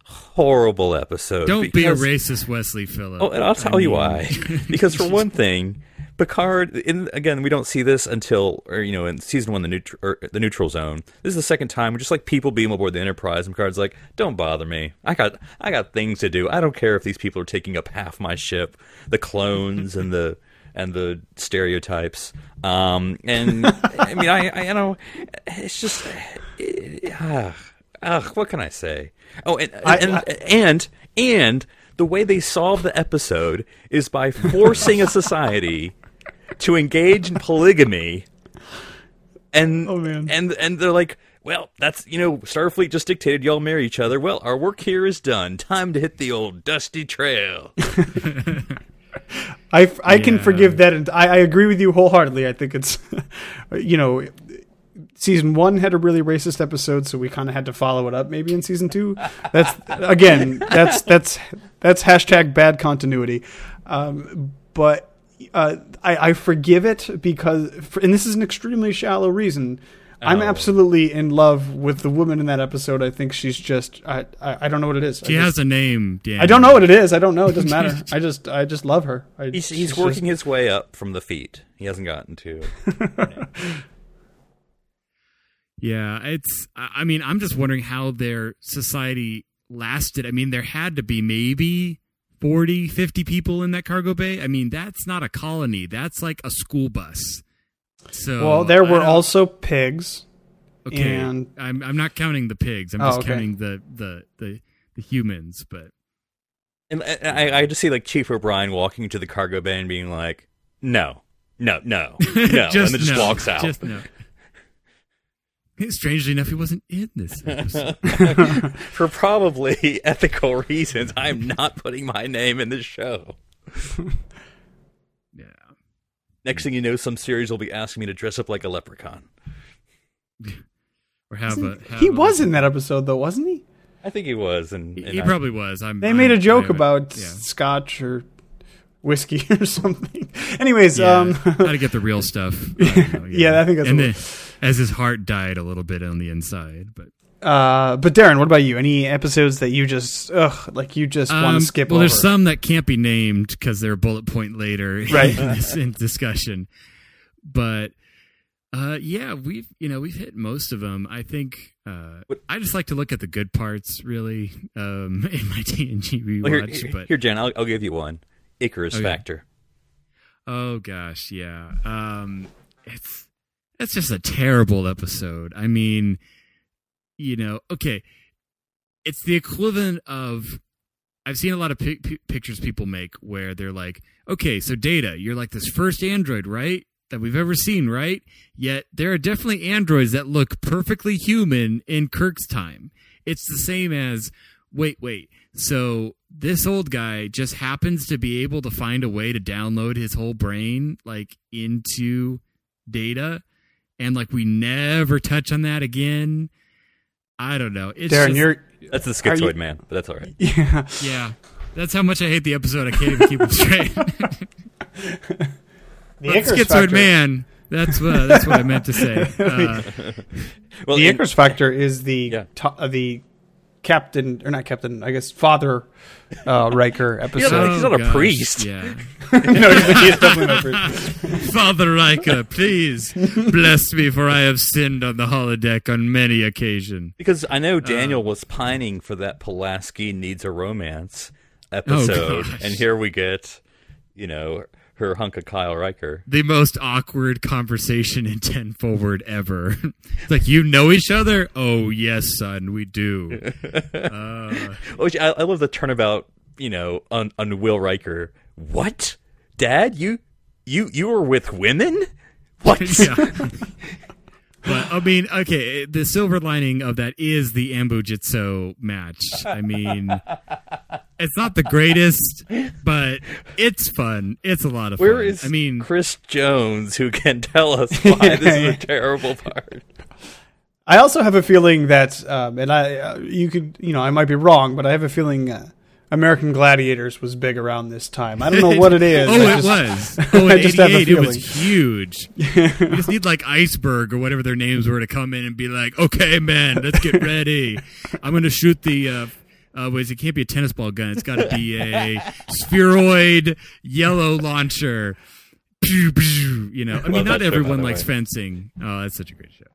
[SPEAKER 4] horrible episode.
[SPEAKER 5] Don't be a racist, Wesley Phillips.
[SPEAKER 4] Oh, and I'll tell
[SPEAKER 5] I
[SPEAKER 4] you
[SPEAKER 5] mean-
[SPEAKER 4] why. because for one thing, Picard. In, again, we don't see this until, or you know, in season one, the neutral, the neutral zone. This is the second time. We're just like people beam aboard the Enterprise, and Picard's like, "Don't bother me. I got, I got things to do. I don't care if these people are taking up half my ship, the clones and the." And the stereotypes, um, and I mean, I, I, you know, it's just, it, ah, ah, what can I say? Oh, and
[SPEAKER 1] I-
[SPEAKER 4] and,
[SPEAKER 1] I-
[SPEAKER 4] and and the way they solve the episode is by forcing a society to engage in polygamy and
[SPEAKER 1] Oh, man.
[SPEAKER 4] and and they're like, well, that's you know, Starfleet just dictated y'all marry each other. Well, our work here is done. Time to hit the old dusty trail.
[SPEAKER 1] I, I can forgive that, and I, I agree with you wholeheartedly. I think it's, you know, season one had a really racist episode, so we kind of had to follow it up maybe in season two. That's again, that's that's that's hashtag bad continuity. Um, but uh, I, I forgive it because, and this is an extremely shallow reason. I'm
[SPEAKER 4] Oh.
[SPEAKER 1] absolutely in love with the woman in that episode. I think she's just I I, I don't know what it is.
[SPEAKER 5] She
[SPEAKER 1] just-
[SPEAKER 5] has a name, Dan.
[SPEAKER 1] I don't know what it is. I don't know. It doesn't matter. I just I just love her. I,
[SPEAKER 4] He's
[SPEAKER 1] she's
[SPEAKER 4] he's
[SPEAKER 1] just-
[SPEAKER 4] working his way up from the feet. He hasn't gotten to.
[SPEAKER 5] Yeah, it's. I I mean, I'm just wondering how their society lasted. I mean, there had to be maybe 40, 50 people in that cargo bay. I mean, that's not a colony. That's like a school bus. So
[SPEAKER 1] Well, there were also pigs.
[SPEAKER 5] okay.
[SPEAKER 1] and-
[SPEAKER 5] I'm I'm not counting the pigs. I'm
[SPEAKER 1] Oh,
[SPEAKER 5] just
[SPEAKER 1] okay.
[SPEAKER 5] counting the the the the humans. But
[SPEAKER 4] And and I, I just see like Chief O'Brien walking into the cargo bay and being like, "No, no, no, no," and then just
[SPEAKER 5] no.
[SPEAKER 4] walks out.
[SPEAKER 5] Just no. Strangely enough, he wasn't in this episode.
[SPEAKER 4] For probably ethical reasons, I'm not putting my name in the show.
[SPEAKER 5] yeah.
[SPEAKER 4] Next thing you know, some series will be asking me to dress up like a leprechaun.
[SPEAKER 5] Or have a. Have
[SPEAKER 1] He
[SPEAKER 5] a-
[SPEAKER 1] was in that episode though, wasn't he?
[SPEAKER 4] I think he was, and,
[SPEAKER 5] He,
[SPEAKER 4] and
[SPEAKER 5] he
[SPEAKER 4] I-
[SPEAKER 5] probably was. I'm,
[SPEAKER 1] They
[SPEAKER 5] I'm-
[SPEAKER 1] made a joke
[SPEAKER 5] haven't-
[SPEAKER 1] about
[SPEAKER 5] yeah.
[SPEAKER 1] scotch or whiskey or something. Anyways,
[SPEAKER 5] Yeah,
[SPEAKER 1] um
[SPEAKER 5] how to get the real stuff. I know,
[SPEAKER 1] Yeah, I think that's
[SPEAKER 5] and
[SPEAKER 1] what-
[SPEAKER 5] then, as his heart died a little bit on the inside, but
[SPEAKER 1] uh but Darren, what about you? Any episodes that you just ugh like you just want
[SPEAKER 5] Um,
[SPEAKER 1] to skip
[SPEAKER 5] well,
[SPEAKER 1] over?
[SPEAKER 5] there's some that can't be named because they're a bullet point later
[SPEAKER 1] Right.
[SPEAKER 5] in this in discussion. But uh, yeah, we've you know we've hit most of them. I think uh, I just like to look at the good parts really um, in my TNG rewatch.
[SPEAKER 4] Well, here, here,
[SPEAKER 5] but
[SPEAKER 4] here, Jen, I'll, I'll give you one. Icarus
[SPEAKER 5] Okay.
[SPEAKER 4] Factor.
[SPEAKER 5] Oh gosh, yeah. Um it's it's just a terrible episode. I mean, you know, okay. It's the equivalent of I've seen a lot of pi- pi- pictures people make where they're like, "Okay, so Data, you're like this first android, right? That we've ever seen, right? Yet there are definitely androids that look perfectly human in Kirk's time. It's the same as wait, wait. So this old guy just happens to be able to find a way to download his whole brain like into data and like we never touch on that again. I don't know. It's
[SPEAKER 1] Darren,
[SPEAKER 5] just-
[SPEAKER 1] you're
[SPEAKER 4] That's the
[SPEAKER 1] Are you-
[SPEAKER 4] schizoid man, but that's all right.
[SPEAKER 1] yeah.
[SPEAKER 5] yeah. That's how much I hate the episode. I can't even keep it straight.
[SPEAKER 1] The
[SPEAKER 5] But Schizoid
[SPEAKER 1] factor,
[SPEAKER 5] man. That's what that's what I meant to say. Uh,
[SPEAKER 4] Well,
[SPEAKER 1] The
[SPEAKER 4] and-
[SPEAKER 1] Icarus factor is the
[SPEAKER 4] Yeah.
[SPEAKER 1] to- uh, the captain or not captain, I guess father uh, Riker episode.
[SPEAKER 4] but he's not a
[SPEAKER 5] gosh,
[SPEAKER 4] priest.
[SPEAKER 5] Yeah.
[SPEAKER 1] no, he's, he's definitely not a priest.
[SPEAKER 5] Father Riker, please bless me, for I have sinned on the holodeck on many occasion.
[SPEAKER 4] Because I
[SPEAKER 5] Uh.
[SPEAKER 4] know Daniel was pining for that Pulaski needs a romance episode,
[SPEAKER 5] Oh,
[SPEAKER 4] and here we get, you know, her hunk of Kyle Riker.
[SPEAKER 5] The most awkward conversation in Ten Forward ever. it's like you know each other. Oh yes, son, we do. Uh,
[SPEAKER 4] Which I, I love the turnabout, you know, on, on Will Riker. What, Dad? You, you, you were with women? What?
[SPEAKER 5] yeah. But I mean, okay, the silver lining of that is the Anbo-jyutsu match. I mean, it's not the greatest, but it's fun. It's a lot of
[SPEAKER 4] Where
[SPEAKER 5] fun.
[SPEAKER 4] is
[SPEAKER 5] I mean,
[SPEAKER 4] Chris Jones who can tell us why this is a terrible part?
[SPEAKER 1] I also have a feeling that, um, and I, uh, you could, you know, I might be wrong, but I have a feeling uh, American Gladiators was big around this time. I don't know what it is.
[SPEAKER 5] oh,
[SPEAKER 1] I
[SPEAKER 5] it was. Oh,
[SPEAKER 1] I just have a
[SPEAKER 5] '88, it was huge. you just need like Iceberg or whatever their names were to come in and be like, "Okay, man, let's get ready. I'm going to shoot the." Uh, uh, wait, it can't be a tennis ball gun. It's got to be a spheroid yellow launcher. Pew, pew, You know, I mean, not
[SPEAKER 4] that show, by
[SPEAKER 5] everyone likes
[SPEAKER 4] way.
[SPEAKER 5] fencing. Oh, that's such a great show.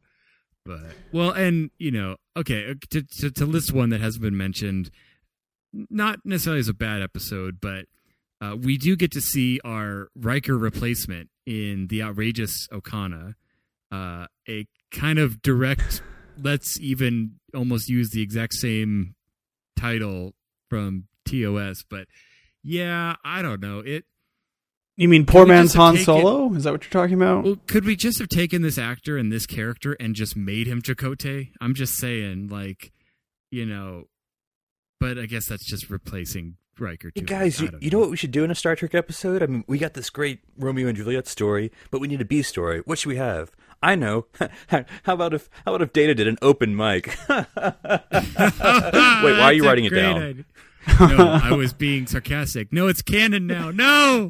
[SPEAKER 5] But well, and you know, okay, uh, to, to to list one that hasn't been mentioned, not necessarily as a bad episode, but uh, we do get to see our Riker replacement in the outrageous Okona, uh, a kind of direct. let's even almost use the exact same title from TOS, but yeah, I don't know it.
[SPEAKER 1] You mean poor man's Han Solo? Is that what you're talking about?
[SPEAKER 5] Well, could we just have taken this actor and this character and just made him Chakotay? I'm just saying, like, you know, but I guess that's just replacing Riker.
[SPEAKER 4] Hey guys, you,
[SPEAKER 5] don't
[SPEAKER 4] you know what we should do in a Star Trek episode? I mean, we got this great Romeo and Juliet story, but we need a B story. What should we have? I know. how about if how about if Data did an open mic? Wait, why are you writing it down?
[SPEAKER 5] idea. no, I was being sarcastic. No, it's canon now. No.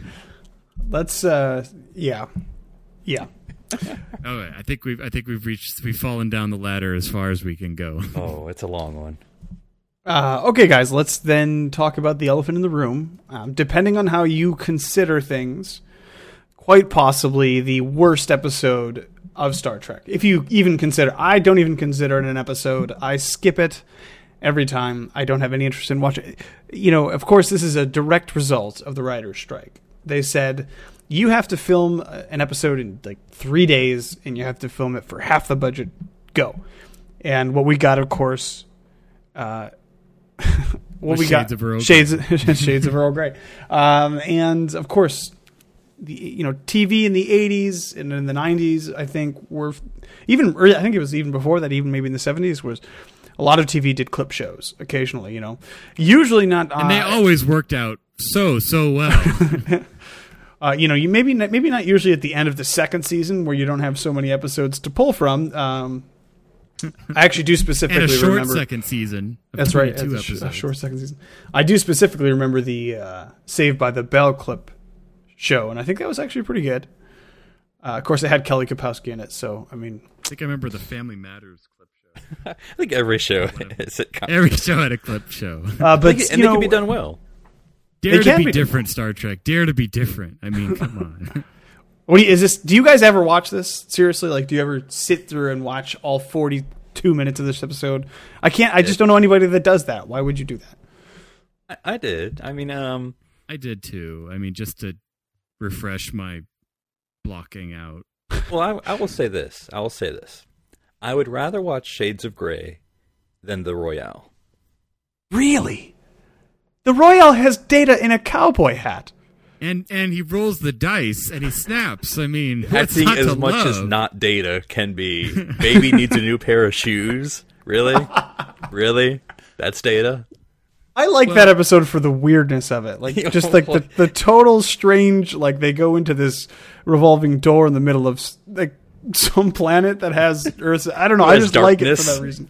[SPEAKER 1] Let's. uh Yeah, yeah.
[SPEAKER 5] Oh, I think we've I think we've reached we've fallen down the ladder as far as we can go.
[SPEAKER 4] Oh, it's a long one.
[SPEAKER 1] Uh, okay, guys. Let's then talk about the elephant in the room. Um, depending on how you consider things, quite possibly the worst episode of Star Trek. If you even consider, I don't even consider it an episode. I skip it every time. I don't have any interest in watching. it. You know, of course, this is a direct result of the writers' strike. They said you have to film uh, an episode in like three days, and you have to film it for half the budget. Go. And what we got, of course, uh, what we got
[SPEAKER 5] Shades of Earl Grey.
[SPEAKER 1] shades shades of Earl Grey, um, and of course, the you know TV in the '80s and in the '90s, I think were even or I think it was even before that, even maybe in the '70s was a lot of TV did clip shows occasionally. You know, usually not.
[SPEAKER 5] And they
[SPEAKER 1] uh,
[SPEAKER 5] always worked out so so well.
[SPEAKER 1] uh, you know, you maybe not, maybe not usually at the end of the second season where you don't have so many episodes to pull from. Um, I actually do specifically
[SPEAKER 5] and a short
[SPEAKER 1] remember.
[SPEAKER 5] second season. Of
[SPEAKER 1] That's right.
[SPEAKER 5] Two
[SPEAKER 1] It's a, sh- a short second season. I do specifically remember the uh, Saved by the Bell clip show, and I think that was actually pretty good. Uh, of course, it had Kelly Kapowski in it, so I mean,
[SPEAKER 5] I think I remember the Family Matters clip show.
[SPEAKER 4] I think every show is it.
[SPEAKER 5] Every show had a clip show.
[SPEAKER 1] uh, but
[SPEAKER 4] and
[SPEAKER 1] you
[SPEAKER 4] they
[SPEAKER 1] know,
[SPEAKER 4] can be done well.
[SPEAKER 5] Dare to
[SPEAKER 1] can
[SPEAKER 5] be
[SPEAKER 1] be
[SPEAKER 5] different, Star Trek. Dare to be different. I mean, come on.
[SPEAKER 1] What do you, is this? Do you guys ever watch this seriously? Like, do you ever sit through and watch all forty-two minutes of this episode? I can't. I just don't know anybody that does that. Why would you do that?
[SPEAKER 4] I, I did. I mean, um,
[SPEAKER 5] I did too. I mean, just to refresh my blocking out.
[SPEAKER 4] well, I, I will say this. I will say this. I would rather watch Shades of Grey than The Royale.
[SPEAKER 1] Really? The Royale has Data in a cowboy hat.
[SPEAKER 5] And and he rolls the dice and he snaps. I mean, what's
[SPEAKER 4] Acting
[SPEAKER 5] not
[SPEAKER 4] as
[SPEAKER 5] to
[SPEAKER 4] much as not data can be. Baby needs a new pair of shoes. Really? really? That's data?
[SPEAKER 1] I like that episode for the weirdness of it. Like just like the, the total strange like they go into this revolving door in the middle of like some planet that has Earth. I don't know. I
[SPEAKER 4] Has
[SPEAKER 1] just like it for that reason.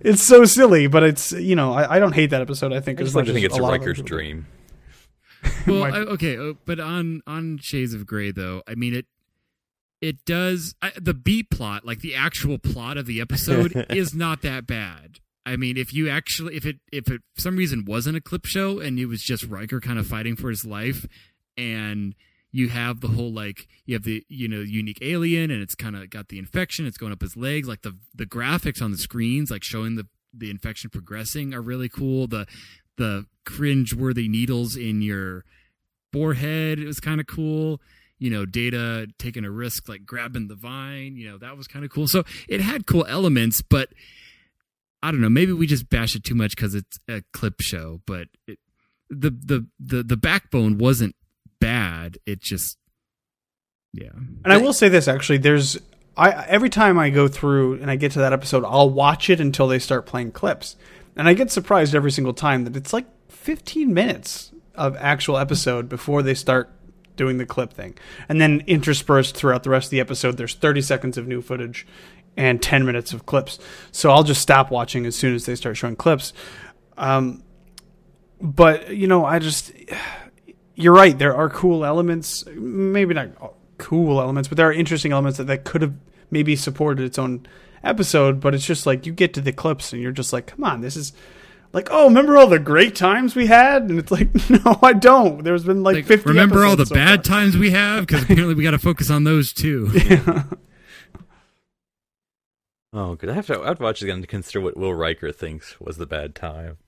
[SPEAKER 1] It's so silly, but it's you know I, I don't hate that episode. I think
[SPEAKER 4] I just like
[SPEAKER 1] much
[SPEAKER 4] to think it's
[SPEAKER 1] a
[SPEAKER 4] a Riker's
[SPEAKER 1] other people.
[SPEAKER 4] dream.
[SPEAKER 5] Well, I, okay, uh, but on on Shades of Grey though, I mean it. It does I, the B plot, like the actual plot of the episode, is not that bad. I mean, if you actually, if it, if it for some reason wasn't a clip show and it was just Riker kind of fighting for his life, and you have the whole like you have the you know unique alien and it's kind of got the infection, it's going up his legs, like the the graphics on the screens, like showing the the infection progressing, are really cool. The the cringe-worthy needles in your forehead. It was kind of cool. You know, Data taking a risk, like grabbing the vine. You know, that was kind of cool. So it had cool elements, but I don't know. Maybe we just bash it too much because it's a clip show. But it, the the the the backbone wasn't bad. It just, yeah.
[SPEAKER 1] And I will say this actually, there's I every time I go through and I get to that episode, I'll watch it until they start playing clips. And I get surprised every single time that it's like 15 minutes of actual episode before they start doing the clip thing. And then interspersed throughout the rest of the episode, there's 30 seconds of new footage and 10 minutes of clips. So I'll just stop watching as soon as they start showing clips. Um, but, you know, I just you're right. There are cool elements, maybe not cool elements, but there are interesting elements that, that could have maybe supported its own episode. But it's just like you get to the clips and you're just like, come on, this is like, oh, remember all the great times we had? And it's like, no, I don't. There's been like,
[SPEAKER 5] Like,
[SPEAKER 1] 50
[SPEAKER 5] remember all the
[SPEAKER 1] so
[SPEAKER 5] bad
[SPEAKER 1] far.
[SPEAKER 5] times we have because apparently we got to focus on those too.
[SPEAKER 4] Oh, good. I have to. I have to watch it again to consider what Will Riker thinks was the bad time.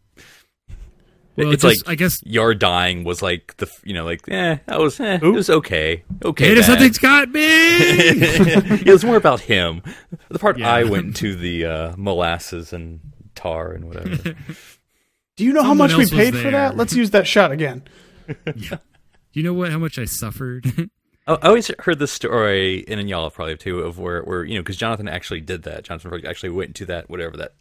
[SPEAKER 5] Well,
[SPEAKER 4] it's
[SPEAKER 5] just-
[SPEAKER 4] like
[SPEAKER 5] I guess
[SPEAKER 4] your dying was like the you know like eh that was eh, it was okay okay.
[SPEAKER 5] Data
[SPEAKER 4] bad.
[SPEAKER 5] something's got me.
[SPEAKER 4] it was more about him. The part
[SPEAKER 5] Yeah.
[SPEAKER 4] I went to the uh, molasses and tar and whatever.
[SPEAKER 1] Do you know how much we paid for that? Let's use that shot again. yeah.
[SPEAKER 5] You know what? How much I suffered.
[SPEAKER 4] I I always heard the story, and then y'all have probably too, of where, where you know, because Jonathan actually did that. Jonathan actually went to that whatever that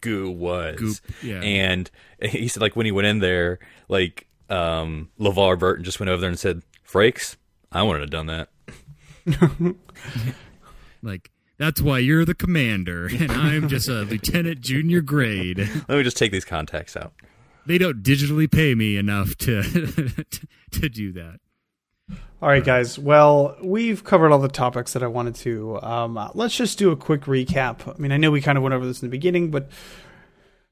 [SPEAKER 4] goo was,
[SPEAKER 5] Goop, yeah.
[SPEAKER 4] and he said like when he went in there, like um, LeVar Burton just went over there and said, "Frakes, I wouldn't have done that."
[SPEAKER 5] like that's why you're the commander, and I'm just a lieutenant junior grade.
[SPEAKER 4] Let me just take these contacts out.
[SPEAKER 5] They don't digitally pay me enough to to do that.
[SPEAKER 1] All right, guys. Well, we've covered all the topics that I wanted to. Um, uh, let's just do a quick recap. I mean, I know we kind of went over this in the beginning, but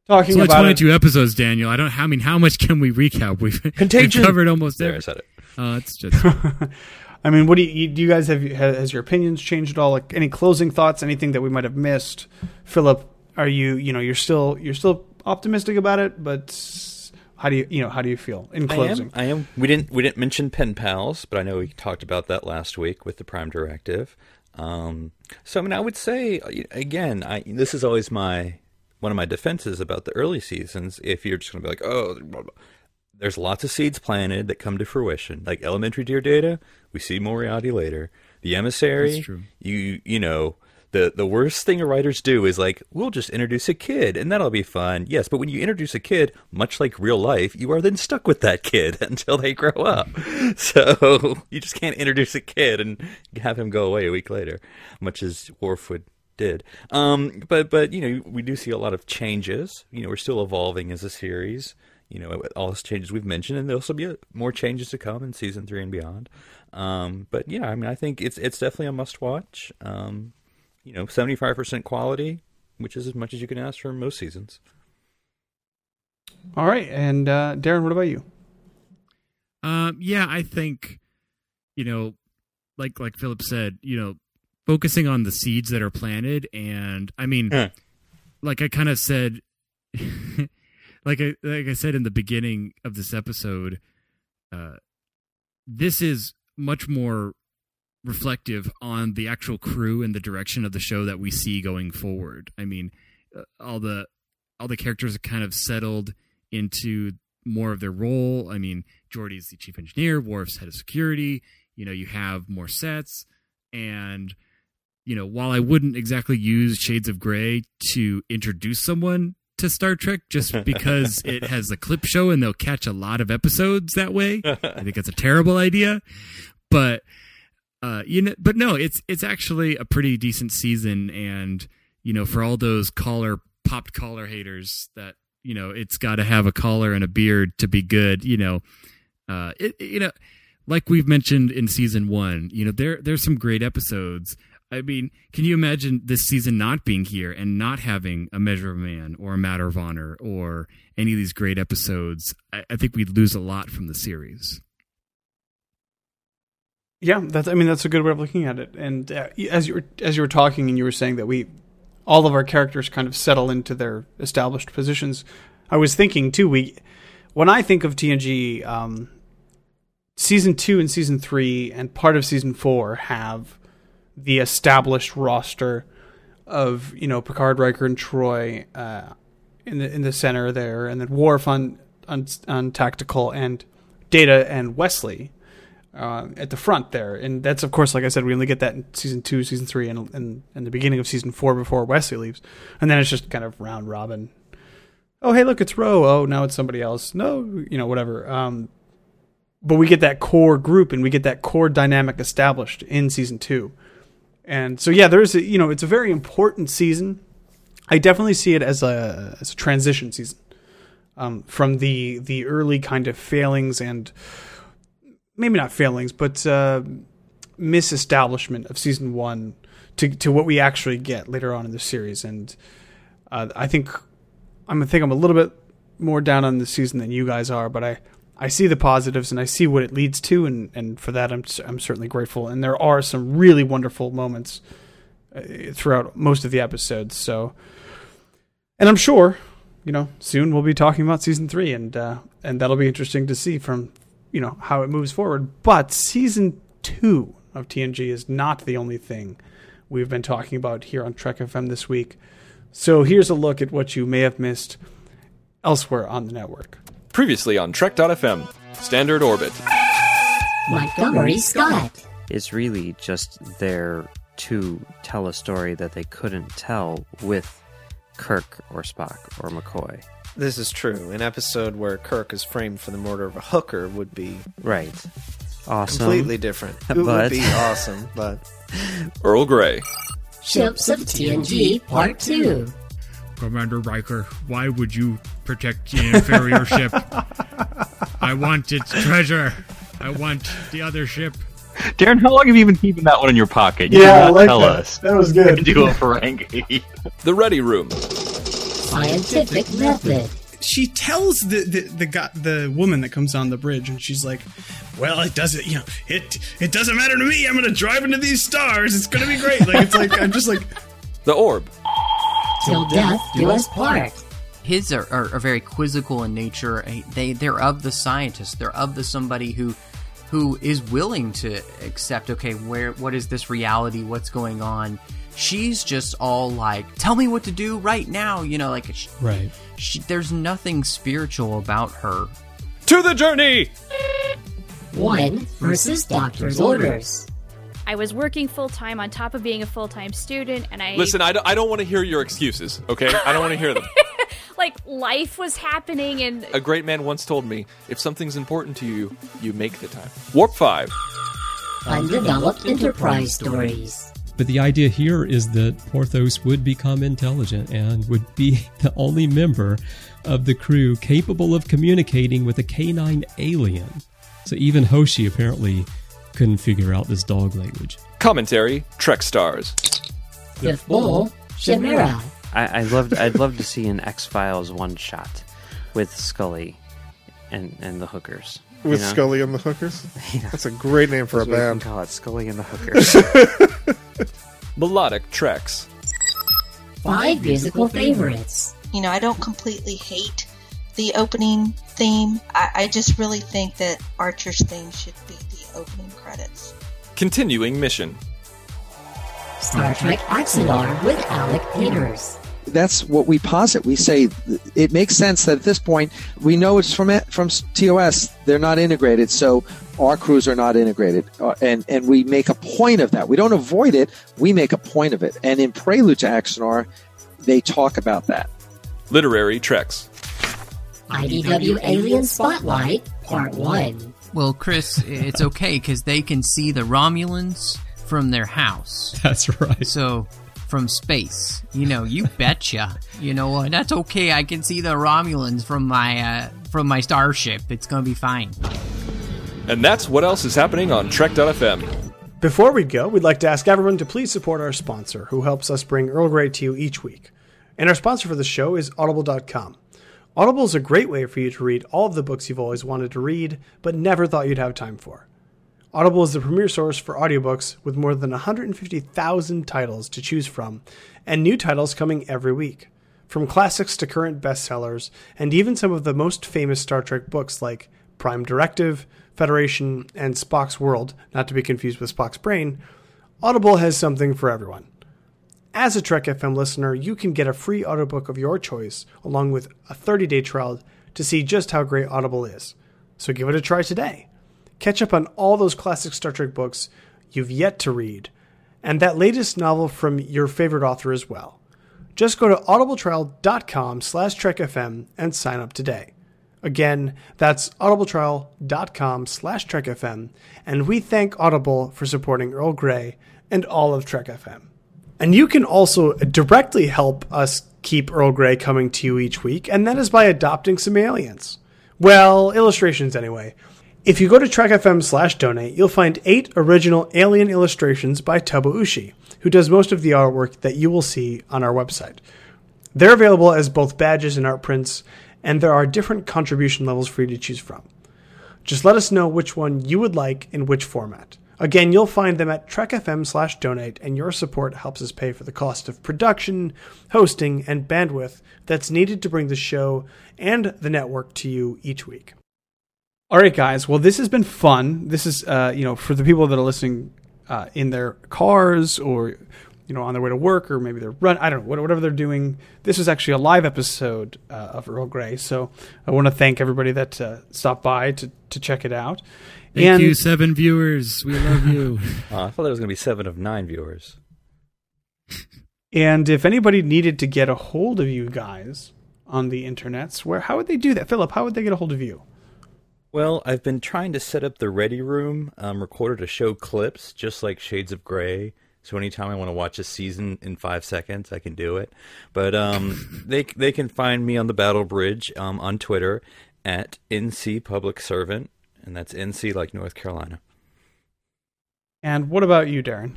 [SPEAKER 1] talking
[SPEAKER 5] It's only
[SPEAKER 1] about it,
[SPEAKER 5] 22 episodes, Daniel. I don't. I mean, how much can we recap? We've,
[SPEAKER 4] Contagion.
[SPEAKER 5] we've covered almost
[SPEAKER 4] There, I said it.
[SPEAKER 5] Uh, it's just
[SPEAKER 1] I mean, what do you, do you guys have? Has your opinions changed at all? Like any closing thoughts? Anything that we might have missed? Philip, are you you know you're still you're still optimistic about it, but how do you you know how do you feel in
[SPEAKER 4] I
[SPEAKER 1] closing?
[SPEAKER 4] am. I am. We didn't. We didn't mention pen pals, but I know we talked about that last week with the Prime Directive. Um, so I mean, I would say again, I, this is always my one of my defenses about the early seasons. If you're just going to be like, oh, blah, blah. there's lots of seeds planted that come to fruition, like elementary dear data. We see Moriarty later. The emissary.
[SPEAKER 5] That's true.
[SPEAKER 4] You you know. The, the worst thing writers do is like we'll just introduce a kid and that'll be fun. Yes but when you introduce a kid much like real life you are then stuck with that kid until they grow up. So you just can't introduce a kid and have him go away a week later much as Warfwood did. Um but but you know we do see a lot of changes. You know we're still evolving as a series. You know all those changes we've mentioned and there'll also be more changes to come in season three and beyond. Um but yeah i mean i think it's it's definitely a must watch um you know, 75% quality, which is as much as you can ask for most seasons.
[SPEAKER 1] All right, and uh, Darren, what about you?
[SPEAKER 5] Um, yeah, I think, you know, like like Philip said, you know, focusing on the seeds that are planted, and I mean,
[SPEAKER 4] Yeah.
[SPEAKER 5] like I kind of said, like I like I said in the beginning of this episode, uh, this is much more reflective on the actual crew and the direction of the show that we see going forward. I mean, uh, all the all the characters are kind of settled into more of their role. I mean, Geordi's the chief engineer, Worf's head of security. You know, you have more sets, and you know, while I wouldn't exactly use Shades of Grey to introduce someone to Star Trek, just because it has a clip show and they'll catch a lot of episodes that way, I think it's a terrible idea. But uh, you know, but no, it's it's actually a pretty decent season, and you know, for all those collar popped collar haters that you know, it's got to have a collar and a beard to be good. You know, uh, it, you know, like we've mentioned in season one, you know, there there's some great episodes. I mean, can you imagine this season not being here and not having a Measure of Man or a Matter of Honor or any of these great episodes? I, I think we'd lose a lot from the series.
[SPEAKER 1] Yeah, that's. I mean, that's a good way of looking at it. And uh, as you were as you were talking, and you were saying that we, all of our characters, kind of settle into their established positions. I was thinking too. We, when I think of TNG, um, season two and season three, and part of season four have the established roster of you know Picard, Riker, and Troi uh, in the in the center there, and then Worf on on, on tactical, and Data and Wesley uh, at the front there. And that's, of course, like I said, we only get that in season two, season three, and, and, and the beginning of season four before Wesley leaves. And then it's just kind of round robin. Oh, hey, look, it's Ro. Oh, now it's somebody else. No, you know, whatever. Um, but we get that core group and we get that core dynamic established in season two. And so, yeah, there's a, you know, it's a very important season. I definitely see it as a, as a transition season um, from the, the early kind of failings and, maybe not failings, but uh, misestablishment of season one to to what we actually get later on in the series. And uh, I think I'm think I'm a little bit more down on the season than you guys are, but I. I see the positives and I see what it leads to, and, and for that I'm I'm certainly grateful. And there are some really wonderful moments uh, throughout most of the episodes. So, and I'm sure, you know, soon we'll be talking about season three, and uh, and that'll be interesting to see from you know how it moves forward. But season two of TNG is not the only thing we've been talking about here on Trek FM this week. So here's a look at what you may have missed elsewhere on the network.
[SPEAKER 6] Previously on Trek.fm, Standard Orbit. Montgomery Scott.
[SPEAKER 7] is really just there to tell a story that they couldn't tell with Kirk or Spock or McCoy.
[SPEAKER 8] This is true. An episode where Kirk is framed for the murder of a hooker would be
[SPEAKER 7] Right. Awesome.
[SPEAKER 8] completely different. It would be awesome, but
[SPEAKER 9] Earl Grey.
[SPEAKER 6] Ships of TNG Part 2.
[SPEAKER 5] Commander Riker, why would you protect the inferior ship? I want its treasure. I want the other ship.
[SPEAKER 4] Darren, how long have you been keeping that one in your pocket? You
[SPEAKER 1] Yeah, I like
[SPEAKER 4] tell
[SPEAKER 1] that.
[SPEAKER 4] us.
[SPEAKER 1] That was good.
[SPEAKER 4] Do a Ferengi.
[SPEAKER 9] The Ready Room.
[SPEAKER 6] Scientific Method.
[SPEAKER 1] she tells the the the, guy, the woman that comes on the bridge, and she's like, "Well, it doesn't, you know, it it doesn't matter to me. I'm gonna drive into these stars. It's gonna be great." Like it's like I'm just like,
[SPEAKER 9] The Orb.
[SPEAKER 6] Till death do us part.
[SPEAKER 10] his are, are, are very quizzical in nature. They they're of the scientist. They're of the somebody who who is willing to accept. Okay, where what is this reality? What's going on? She's just all like, "Tell me what to do right now." You know, like she,
[SPEAKER 11] Right.
[SPEAKER 10] she, there's nothing spiritual about her.
[SPEAKER 9] To the Journey.
[SPEAKER 6] One versus doctor's orders.
[SPEAKER 12] I was working full time on top of being a full time student, and I
[SPEAKER 9] Listen, I don't, I don't want to hear your excuses, okay? I don't want to hear them.
[SPEAKER 12] like life was happening, and
[SPEAKER 9] A great man once told me if something's important to you, you make the time. Warp 5.
[SPEAKER 6] Undeveloped Enterprise stories.
[SPEAKER 11] But the idea here is that Porthos would become intelligent and would be the only member of the crew capable of communicating with a canine alien. So even Hoshi apparently couldn't figure out this dog language.
[SPEAKER 9] Commentary Trek Stars.
[SPEAKER 6] Fifth Bull, Chimera.
[SPEAKER 7] I, I loved. I'd love to see an X Files one shot with Scully and and the hookers. you
[SPEAKER 13] With
[SPEAKER 7] know?
[SPEAKER 13] Scully and the Hookers? That's a great name for a
[SPEAKER 7] That's what
[SPEAKER 13] band.
[SPEAKER 7] Call it Scully and the Hookers.
[SPEAKER 9] Melodic Treks.
[SPEAKER 6] Five musical favorites.
[SPEAKER 14] You know, I don't completely hate the opening theme. I, I just really think that Archer's theme should be the opening credits.
[SPEAKER 9] Continuing Mission.
[SPEAKER 6] Star Trek Axanar with Alec Peters.
[SPEAKER 15] That's what we posit. We say it makes sense that at this point we know it's from from TOS. They're not integrated, so our crews are not integrated, uh, and and we make a point of that. We don't avoid it. We make a point of it. And in Prelude to Axanar, they talk about that.
[SPEAKER 9] Literary Treks.
[SPEAKER 6] IDW Alien Spotlight, Part 1.
[SPEAKER 10] Well, Chris, it's okay because they can see the Romulans from their house.
[SPEAKER 11] That's right.
[SPEAKER 10] So, from space, you know, you betcha. You know what? That's okay. I can see the Romulans from my uh, from my starship. It's gonna be fine.
[SPEAKER 9] And that's what else is happening on Trek.fm.
[SPEAKER 1] Before we go, we'd like to ask everyone to please support our sponsor, who helps us bring Earl Grey to you each week. And our sponsor for the show is Audible.com. Audible is a great way for you to read all of the books you've always wanted to read, but never thought you'd have time for. Audible is the premier source for audiobooks with more than 150,000 titles to choose from, and new titles coming every week. From classics to current bestsellers, and even some of the most famous Star Trek books like Prime Directive, Federation, and Spock's World, not to be confused with Spock's Brain, Audible has something for everyone. As a Trek FM listener, you can get a free audiobook of your choice, along with a 30 day trial to see just how great Audible is. So give it a try today. Catch up on all those classic Star Trek books you've yet to read, and that latest novel from your favorite author as well. Just go to audibletrial.com slash trekfm and sign up today. Again, that's audibletrial.com slash trekfm, and we thank Audible for supporting Earl Grey and all of Trek FM. And you can also directly help us keep Earl Grey coming to you each week, and that is by adopting some aliens. Well, illustrations anyway. If you go to trekfm slash donate, you'll find eight original alien illustrations by Tobo Ushi, who does most of the artwork that you will see on our website. They're available as both badges and art prints, and there are different contribution levels for you to choose from. Just let us know which one you would like in which format. Again, you'll find them at trekfm slash donate, and your support helps us pay for the cost of production, hosting, and bandwidth that's needed to bring the show and the network to you each week. All right, guys. Well, this has been fun. This is, uh, you know, for the people that are listening uh, in their cars or, you know, on their way to work or maybe they're run. I don't know, whatever they're doing. This is actually a live episode uh, of Earl Grey. So I want to thank everybody that uh, stopped by to, to check it out.
[SPEAKER 5] Thank
[SPEAKER 1] And-
[SPEAKER 5] you, seven viewers. We love you.
[SPEAKER 4] Uh, I thought there was going to be seven of nine viewers.
[SPEAKER 1] And if anybody needed to get a hold of you guys on the internets, where how would they do that? Philip, how would they get a hold of you?
[SPEAKER 4] Well, I've been trying to set up the Ready Room, um, recorded to show clips, just like Shades of Grey. So anytime I want to watch a season in five seconds, I can do it. But um, they they can find me on the Battle Bridge um, on Twitter at NC Public Servant, and that's NC like North Carolina.
[SPEAKER 1] And what about you, Darren?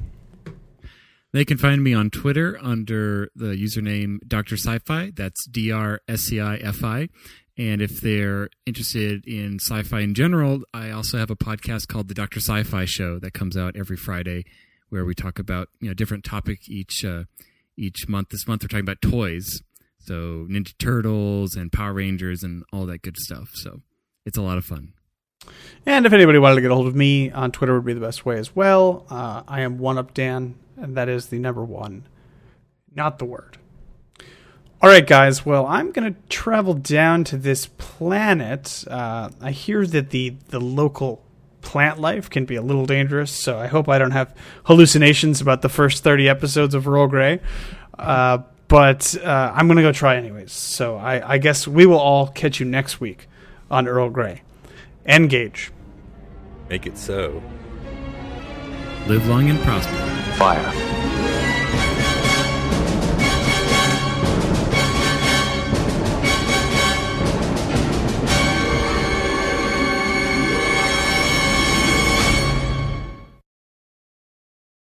[SPEAKER 5] They can find me on Twitter under the username Dr. Sci-Fi. That's D R S C I F I. And if they're interested in sci-fi in general, I also have a podcast called the Dr. Sci-Fi Show that comes out every Friday, where we talk about you know different topic each uh, each month. This month we're talking about toys, so Ninja Turtles and Power Rangers and all that good stuff. So it's a lot of fun.
[SPEAKER 1] And if anybody wanted to get a hold of me on Twitter, would be the best way as well. Uh, I am one up Dan, and that is the number one, not the word. All right, guys. Well, I'm going to travel down to this planet. Uh, I hear that the the local plant life can be a little dangerous, so I hope I don't have hallucinations about the first 30 episodes of Earl Grey. Uh, but uh, I'm going to go try anyways. So I, I guess we will all catch you next week on Earl Grey. Engage.
[SPEAKER 4] Make it so.
[SPEAKER 5] Live long and prosper.
[SPEAKER 3] Fire.